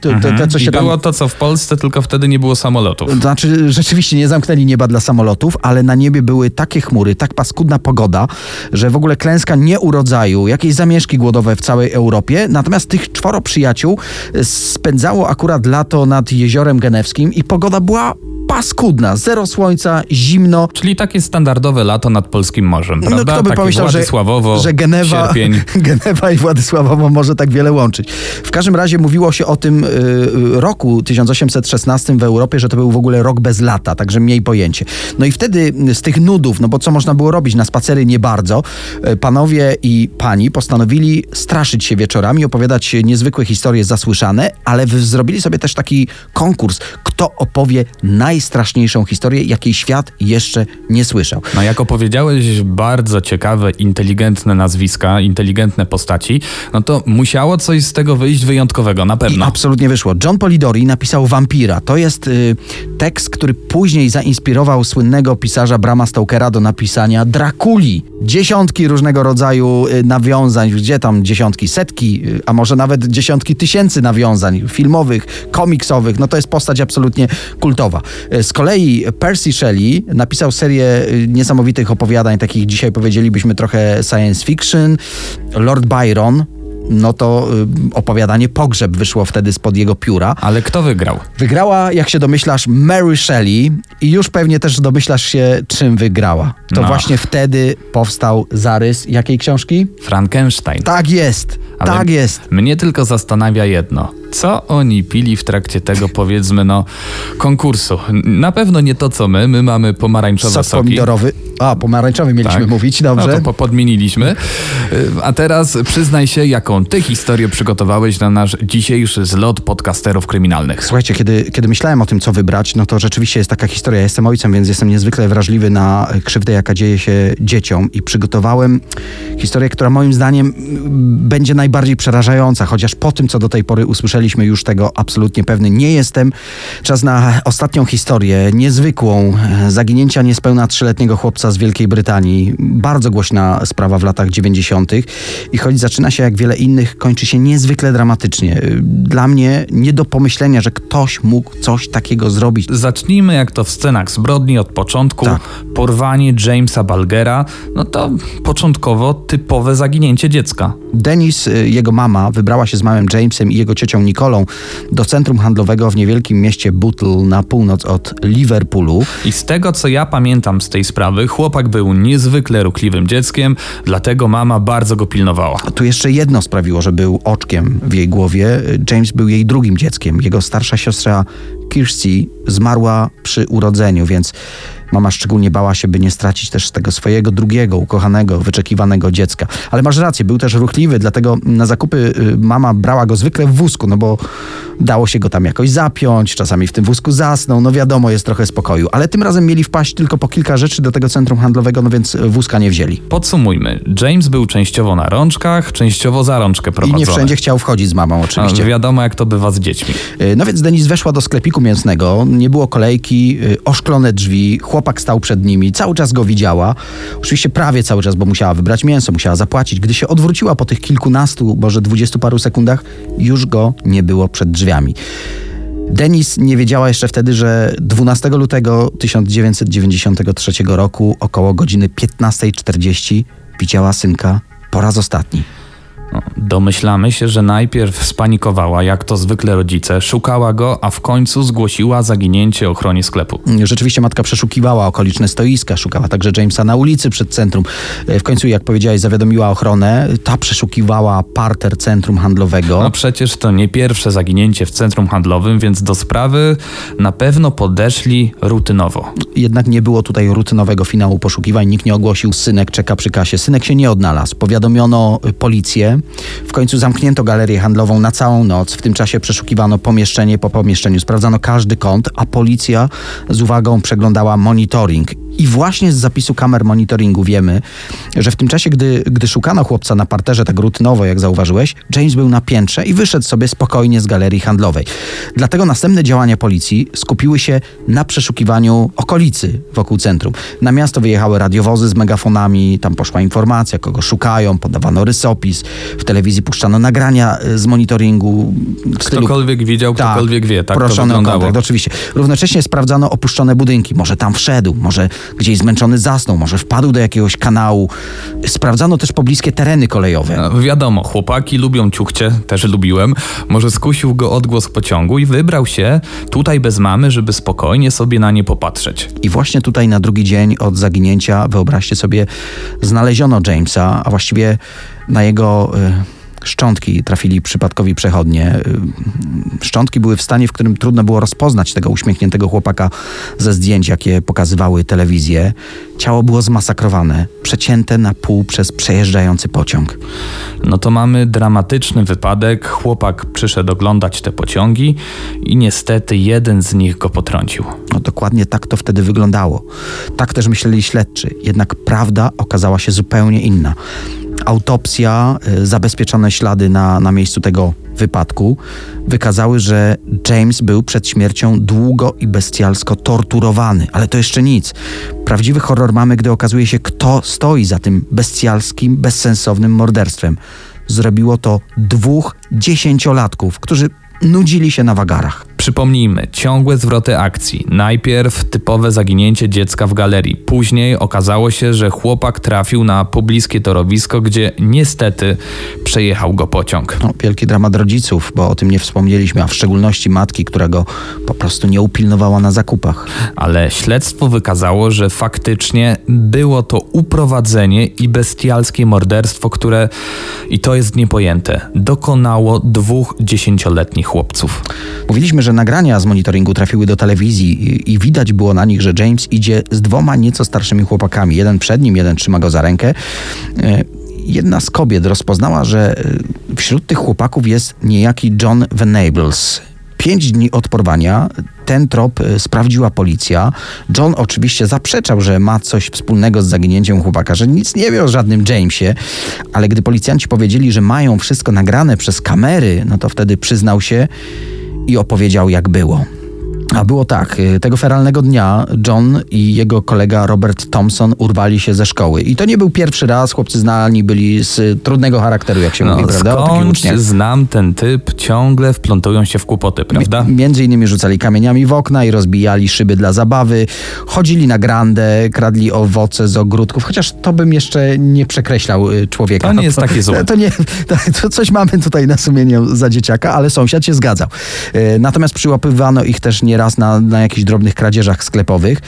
te, te, te, co się tam... było to, co w Polsce, tylko wtedy nie było samolotów. Znaczy, rzeczywiście nie zamknęli nieba dla samolotów, ale na niebie były takie chmury, tak paskudna pogoda, że w ogóle klęska nie urodzaju, jakieś zamieszki głodowe w całej Europie. Natomiast tych czworo przyjaciół e, spędzało akurat lato nad jeziorem genewskim i pogoda była paskudna. Zero słońca, zimno. Czyli takie standardowe lato nad polskim morzem, prawda? No kto by takie pomyślał, że, że Genewa, sierpień. Genewa i Władysławowo może tak wiele łączyć. W każdym razie mówiło się o tym y, y, roku 1816 w Europie, że to był w ogóle rok bez lata, także mniej pojęcie. No i wtedy z tych nudów, no bo co można było robić? Na spacery nie bardzo. y, Panowie i pani postanowili straszyć się wieczorami, opowiadać niezwykłe historie zasłyszane, ale zrobili sobie też taki konkurs, kto opowie najstraszniejszą historię, jakiej świat jeszcze nie słyszał. No jak opowiedziałeś bardzo ciekawe, inteligentne nazwiska, inteligentne postaci, no to musiało coś z tego wyjść wyjątkowego, na I pewno. absolutnie wyszło. John Polidori napisał Wampira. To jest y, tekst, który później zainspirował słynnego pisarza Brama Stokera do napisania Drakuli. Dziesiątki różnego rodzaju y, nawiązań, gdzie tam dziesiątki, setki, y, a może nawet dziesiątki tysięcy nawiązań filmowych, komiksowych. No to jest postać absolutnie kultowa. Y, Z kolei Percy Shelley napisał serię y, niesamowitych opowiadań, takich dzisiaj powiedzielibyśmy trochę science fiction. Lord Byron, no to y, opowiadanie Pogrzeb wyszło wtedy spod jego pióra. Ale kto wygrał? Wygrała, jak się domyślasz, Mary Shelley i już pewnie też domyślasz się, czym wygrała. To No. właśnie wtedy powstał zarys jakiej książki? Frankenstein. Tak jest, Ale tak jest. Mnie tylko zastanawia jedno. Co oni pili w trakcie tego, powiedzmy, no, konkursu? Na pewno nie to, co my. My mamy pomarańczowe Sos soki. pomidorowy. A, pomarańczowy mieliśmy Tak. mówić, No dobrze. to po- podmieniliśmy. Y, A teraz przyznaj się, jaką ty historię przygotowałeś na nasz dzisiejszy zlot podcasterów kryminalnych. Słuchajcie, kiedy, kiedy myślałem o tym, co wybrać, no to rzeczywiście jest taka historia. Ja jestem ojcem, więc jestem niezwykle wrażliwy na krzywdę, jaka dzieje się dzieciom i przygotowałem historię, która moim zdaniem będzie najbardziej przerażająca, chociaż po tym, co do tej pory usłyszeliśmy, już tego absolutnie pewny nie jestem. Czas na ostatnią historię, niezwykłą, e, zaginięcia niespełna trzyletniego chłopca z Wielkiej Brytanii. Bardzo głośna sprawa w latach 90. i choć zaczyna się jak wiele innych, kończy się niezwykle dramatycznie. Dla mnie nie do pomyślenia, że ktoś mógł coś takiego zrobić. Zacznijmy jak to w scenach zbrodni od początku. Tak. Porwanie Jamesa Balgera, no to początkowo typowe zaginięcie dziecka. Denis, y, jego mama, wybrała się z małym Jamesem i jego ciocią Nikolą do centrum handlowego w niewielkim mieście Bootle na północ od Liverpoolu. I z tego co ja pamiętam z tej sprawy, chłopak był niezwykle ruchliwym dzieckiem, dlatego mama bardzo go pilnowała. Tu jeszcze jedno sprawiło, że był oczkiem w jej głowie. James był jej drugim dzieckiem. Jego starsza siostra Kirsty zmarła przy urodzeniu, więc mama szczególnie bała się, by nie stracić też tego swojego drugiego, ukochanego, wyczekiwanego dziecka. Ale masz rację, był też ruchliwy, dlatego na zakupy y, mama brała go zwykle w wózku, no bo dało się go tam jakoś zapiąć, czasami w tym wózku zasnął, no wiadomo, jest trochę spokoju. Ale tym razem mieli wpaść tylko po kilka rzeczy do tego centrum handlowego, no więc wózka nie wzięli. Podsumujmy. James był częściowo na rączkach, częściowo za rączkę I prowadzony. nie wszędzie chciał wchodzić z mamą oczywiście. No, wiadomo jak to bywa z dziećmi. Y, No więc Denis weszła do sklepiku mięsnego, nie było kolejki, y, oszklone drzwi, chłopak stał przed nimi, cały czas go widziała. Oczywiście prawie cały czas, bo musiała wybrać mięso, musiała zapłacić. Gdy się odwróciła po tych kilkunastu, może dwudziestu paru sekundach, już go nie było przed drzwiami. Denis nie wiedziała jeszcze wtedy, że 12 lutego 1993 roku około godziny 15.40 widziała synka po raz ostatni. No, domyślamy się, że najpierw spanikowała, jak to zwykle rodzice, szukała go, a w końcu zgłosiła zaginięcie ochronie sklepu. Rzeczywiście matka przeszukiwała okoliczne stoiska, szukała także Jamesa na ulicy przed centrum. E, W końcu, jak powiedziałeś, zawiadomiła ochronę. Ta przeszukiwała parter centrum handlowego. No przecież to nie pierwsze zaginięcie w centrum handlowym, więc do sprawy na pewno podeszli rutynowo. Jednak nie było tutaj rutynowego finału poszukiwań. Nikt nie ogłosił, synek czeka przy kasie. Synek się nie odnalazł. Powiadomiono policję. W końcu zamknięto galerię handlową na całą noc. W tym czasie przeszukiwano pomieszczenie po pomieszczeniu. Sprawdzano każdy kąt, a policja z uwagą przeglądała monitoring. I właśnie z zapisu kamer monitoringu wiemy, że w tym czasie, gdy, gdy szukano chłopca na parterze tak rutynowo, jak zauważyłeś, James był na piętrze i wyszedł sobie spokojnie z galerii handlowej. Dlatego następne działania policji skupiły się na przeszukiwaniu okolicy wokół centrum. Na miasto wyjechały radiowozy z megafonami, tam poszła informacja, kogo szukają, podawano rysopis, w telewizji puszczano nagrania y, z monitoringu. w stylu- Ktokolwiek widział, ktokolwiek wie, tak to o wyglądało. kontakt, oczywiście. Równocześnie sprawdzano opuszczone budynki. Może tam wszedł, może gdzieś zmęczony zasnął, może wpadł do jakiegoś kanału. Sprawdzano też pobliskie tereny kolejowe. No, wiadomo, chłopaki lubią ciuchcie, też lubiłem. Może skusił go odgłos pociągu i wybrał się tutaj bez mamy, żeby spokojnie sobie na nie popatrzeć. I właśnie tutaj na drugi dzień od zaginięcia, wyobraźcie sobie, znaleziono Jamesa, a właściwie na jego y, szczątki trafili przypadkowi przechodnie. Y, szczątki były w stanie, w którym trudno było rozpoznać tego uśmiechniętego chłopaka ze zdjęć, jakie pokazywały telewizje. Ciało było zmasakrowane, przecięte na pół przez przejeżdżający pociąg. No to mamy dramatyczny wypadek. Chłopak przyszedł oglądać te pociągi i niestety jeden z nich go potrącił. No dokładnie tak to wtedy wyglądało. Tak też myśleli śledczy. Jednak prawda okazała się zupełnie inna. Autopsja, y, zabezpieczone ślady na, na miejscu tego wypadku wykazały, że James był przed śmiercią długo i bestialsko torturowany. Ale to jeszcze nic. Prawdziwy horror mamy, gdy okazuje się, kto stoi za tym bestialskim, bezsensownym morderstwem. Zrobiło to dwóch dziesięciolatków, którzy nudzili się na wagarach. Przypomnijmy, ciągłe zwroty akcji. Najpierw typowe zaginięcie dziecka w galerii. Później okazało się, że chłopak trafił na pobliskie torowisko, gdzie niestety przejechał go pociąg. No, wielki dramat rodziców, bo o tym nie wspomnieliśmy, a w szczególności matki, która go po prostu nie upilnowała na zakupach. Ale śledztwo wykazało, że faktycznie było to uprowadzenie i bestialskie morderstwo, które, i to jest niepojęte, dokonało dwóch dziesięcioletnich chłopców. Mówiliśmy, że nagrania z monitoringu trafiły do telewizji i, i widać było na nich, że James idzie z dwoma nieco starszymi chłopakami. Jeden przed nim, jeden trzyma go za rękę. E, Jedna z kobiet rozpoznała, że e, wśród tych chłopaków jest niejaki John Venables. Pięć dni od porwania ten trop e, sprawdziła policja. John oczywiście zaprzeczał, że ma coś wspólnego z zaginięciem chłopaka, że nic nie wie o żadnym Jamesie, ale gdy policjanci powiedzieli, że mają wszystko nagrane przez kamery, no to wtedy przyznał się i opowiedział, jak było. A było tak, y, tego feralnego dnia John i jego kolega Robert Thompson urwali się ze szkoły. I to nie był pierwszy raz, chłopcy znani byli z trudnego charakteru, jak się mówi, prawda? Uczniach. znam ten typ, ciągle wplątują się w kłopoty, prawda? M- Między innymi rzucali kamieniami w okna i rozbijali szyby dla zabawy, chodzili na grandę, kradli owoce z ogródków, chociaż to bym jeszcze nie przekreślał y, człowieka. To nie jest takie złe. To, nie, to coś mamy tutaj na sumieniu za dzieciaka, ale sąsiad się zgadzał. Y, Natomiast przyłapywano ich też nieraz na, na jakichś drobnych kradzieżach sklepowych.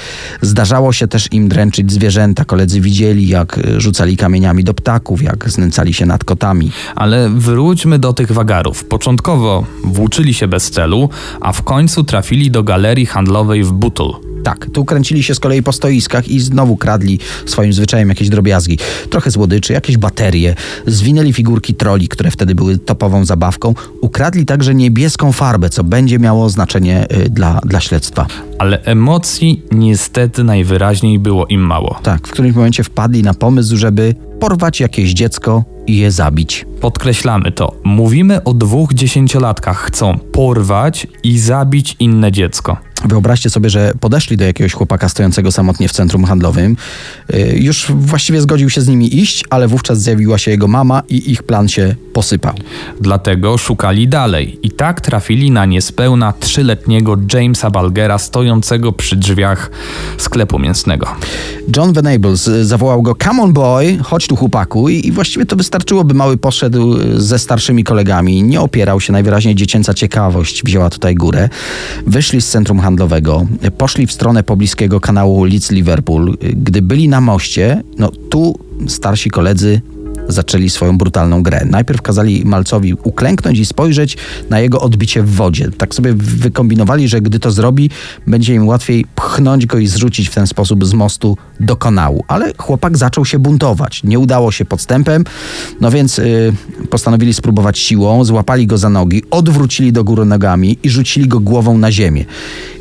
Zdarzało się też im dręczyć zwierzęta. Koledzy widzieli, jak y, rzucali kamieniami do ptaków, jak znęcali się nad kotami. Ale wróćmy do tych wagarów. Początkowo włóczyli się bez celu, a w końcu trafili do galerii handlowej w Butul. Tak, tu kręcili się z kolei po stoiskach i znowu kradli swoim zwyczajem jakieś drobiazgi. Trochę słodyczy, jakieś baterie, zwinęli figurki troli, które wtedy były topową zabawką. Ukradli także niebieską farbę, co będzie miało znaczenie y, dla, dla śledztwa. Ale emocji niestety najwyraźniej było im mało. Tak, w którymś momencie wpadli na pomysł, żeby porwać jakieś dziecko i je zabić. Podkreślamy to. Mówimy o dwóch dziesięciolatkach. Chcą porwać i zabić inne dziecko. Wyobraźcie sobie, że podeszli do jakiegoś chłopaka stojącego samotnie w centrum handlowym. Y, Już właściwie zgodził się z nimi iść, ale wówczas zjawiła się jego mama i ich plan się posypał. Dlatego szukali dalej i tak trafili na niespełna trzyletniego Jamesa Balgera stojącego przy drzwiach sklepu mięsnego. John Venables y, zawołał go, come on boy, chodź tu chłopaku i, i właściwie to wystarczyło, by mały poszedł y, ze starszymi kolegami, nie opierał się, najwyraźniej dziecięca ciekawość wzięła tutaj górę. Wyszli z centrum handlowego, poszli w stronę pobliskiego kanału Leeds-Liverpool. Y, Gdy byli na moście, no tu starsi koledzy zaczęli swoją brutalną grę. Najpierw kazali malcowi uklęknąć i spojrzeć na jego odbicie w wodzie. Tak sobie wykombinowali, że gdy to zrobi, będzie im łatwiej pchnąć go i zrzucić w ten sposób z mostu do kanału. Ale chłopak zaczął się buntować. Nie udało się podstępem, no więc y, postanowili spróbować siłą, złapali go za nogi, odwrócili do góry nogami i rzucili go głową na ziemię.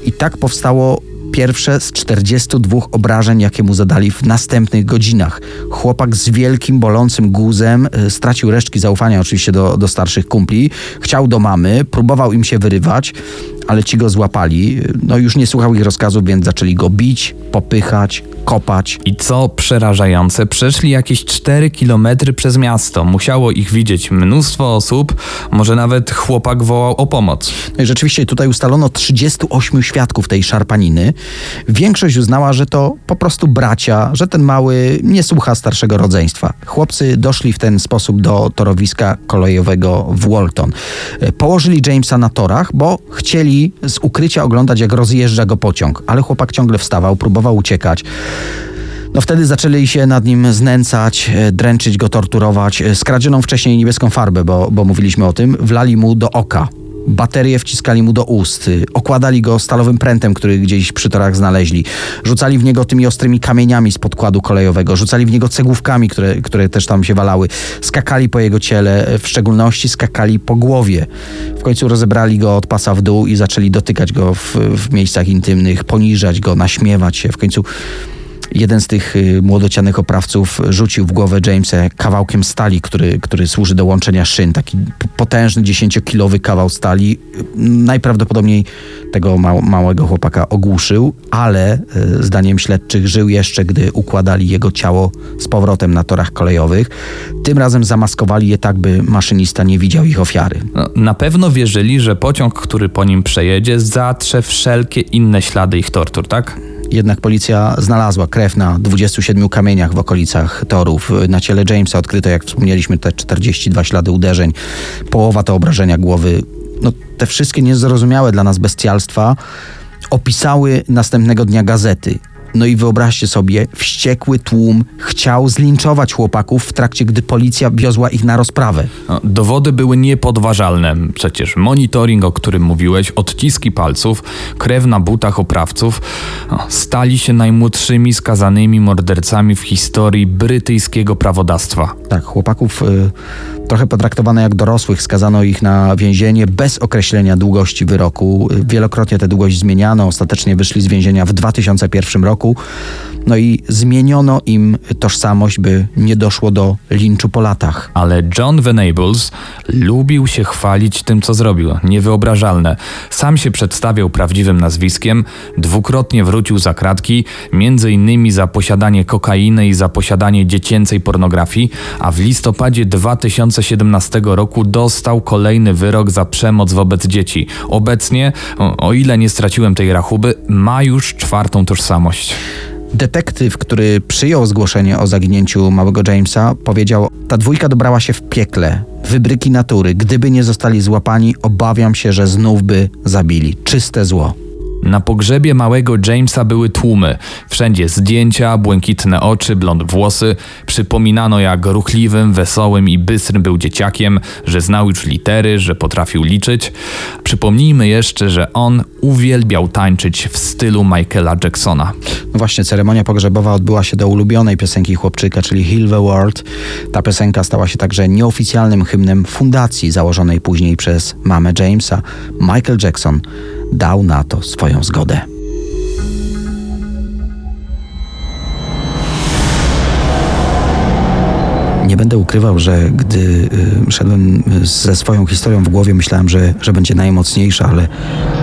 I tak powstało pierwsze z 42 obrażeń, jakie mu zadali w następnych godzinach. Chłopak z wielkim, bolącym guzem y, stracił resztki zaufania oczywiście do, do starszych kumpli. Chciał do mamy, próbował im się wyrywać, ale ci go złapali. No już nie słuchał ich rozkazów, więc zaczęli go bić, popychać, kopać. I co przerażające, przeszli jakieś 4 kilometry przez miasto. Musiało ich widzieć mnóstwo osób, może nawet chłopak wołał o pomoc. No i rzeczywiście tutaj ustalono 38 świadków tej szarpaniny. Większość uznała, że to po prostu bracia, że ten mały nie słucha starszego rodzeństwa. Chłopcy doszli w ten sposób do torowiska kolejowego w Walton. E, Położyli Jamesa na torach, bo chcieli z ukrycia oglądać, jak rozjeżdża go pociąg. Ale chłopak ciągle wstawał, próbował uciekać. No wtedy zaczęli się nad nim znęcać, e, dręczyć go, torturować. E, Skradzioną wcześniej niebieską farbę, bo, bo mówiliśmy o tym, wlali mu do oka. Baterie wciskali mu do ust, okładali go stalowym prętem, który gdzieś przy torach znaleźli. Rzucali w niego tymi ostrymi kamieniami z podkładu kolejowego, rzucali w niego cegłówkami, które, które też tam się walały. Skakali po jego ciele, w szczególności skakali po głowie. W końcu rozebrali go od pasa w dół i zaczęli dotykać go w, w miejscach intymnych, poniżać go, naśmiewać się. W końcu jeden z tych y, młodocianych oprawców rzucił w głowę Jamesa kawałkiem stali, który, który służy do łączenia szyn. Taki potężny, 10-kilowy kawał stali. Najprawdopodobniej tego mał, małego chłopaka ogłuszył, ale y, zdaniem śledczych żył jeszcze, gdy układali jego ciało z powrotem na torach kolejowych. Tym razem zamaskowali je tak, by maszynista nie widział ich ofiary. No, na pewno wierzyli, że pociąg, który po nim przejedzie, zatrze wszelkie inne ślady ich tortur, tak? Jednak policja znalazła krew na 27 kamieniach w okolicach torów. Na ciele Jamesa odkryto, jak wspomnieliśmy, te 42 ślady uderzeń. Połowa to obrażenia głowy. No, te wszystkie niezrozumiałe dla nas bestialstwa opisały następnego dnia gazety. No i wyobraźcie sobie, wściekły tłum chciał zlinczować chłopaków w trakcie, gdy policja wiozła ich na rozprawę. No, dowody były niepodważalne. Przecież monitoring, o którym mówiłeś, odciski palców, krew na butach oprawców no, stali się najmłodszymi skazanymi mordercami w historii brytyjskiego prawodawstwa. Tak, chłopaków y, trochę potraktowane jak dorosłych, skazano ich na więzienie bez określenia długości wyroku. Y, Wielokrotnie tę długość zmieniano, ostatecznie wyszli z więzienia w 2001 roku. No i zmieniono im tożsamość, by nie doszło do linczu po latach. Ale John Venables lubił się chwalić tym, co zrobił. Niewyobrażalne. Sam się przedstawiał prawdziwym nazwiskiem, dwukrotnie wrócił za kratki, między innymi za posiadanie kokainy i za posiadanie dziecięcej pornografii, a w listopadzie 2017 roku dostał kolejny wyrok za przemoc wobec dzieci. Obecnie, o ile nie straciłem tej rachuby, ma już czwartą tożsamość. Detektyw, który przyjął zgłoszenie o zaginięciu małego Jamesa, powiedział: Ta dwójka dobrała się w piekle, wybryki natury. Gdyby nie zostali złapani, obawiam się, że znów by zabili. Czyste zło. Na pogrzebie małego Jamesa były tłumy. Wszędzie zdjęcia, błękitne oczy, blond włosy. Przypominano, jak ruchliwym, wesołym i bystrym był dzieciakiem, że znał już litery, że potrafił liczyć. Przypomnijmy jeszcze, że on uwielbiał tańczyć w stylu Michaela Jacksona. No właśnie, ceremonia pogrzebowa odbyła się do ulubionej piosenki chłopczyka, czyli Heal the World. Ta piosenka stała się także nieoficjalnym hymnem fundacji założonej później przez mamę Jamesa. Michael Jackson dał na to swoją zgodę. Nie będę ukrywał, że gdy y, szedłem y, ze swoją historią w głowie, myślałem, że, że będzie najmocniejsza, ale,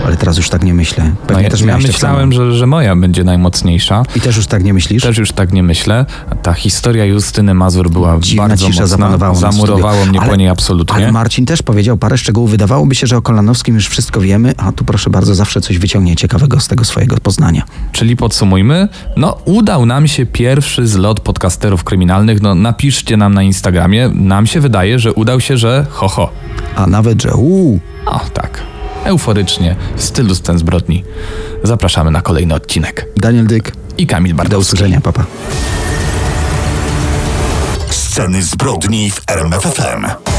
ale teraz już tak nie myślę. Pewnie No ja, też ja myślałem, że, że moja będzie najmocniejsza. I też już tak nie myślisz? Też już tak nie myślę. Ta historia Justyny Mazur była Dziwna bardzo cisza mocna. Zamurowało mnie Ale- po niej absolutnie. Ale Marcin też powiedział parę szczegółów. Wydawałoby się, że o Kolanowskim już wszystko wiemy, a tu proszę bardzo, zawsze coś wyciągnie ciekawego z tego swojego poznania. Czyli podsumujmy, no udał nam się pierwszy zlot podcasterów kryminalnych, no napiszcie nam na Instagramie, nam się wydaje, że udał się, że ho ho. A nawet, że uuu, O tak, euforycznie, w stylu scen zbrodni. Zapraszamy na kolejny odcinek. Daniel Dyk, I Kamil do Bardowski. usłyszenia, papa. Sceny zbrodni w RMFFM.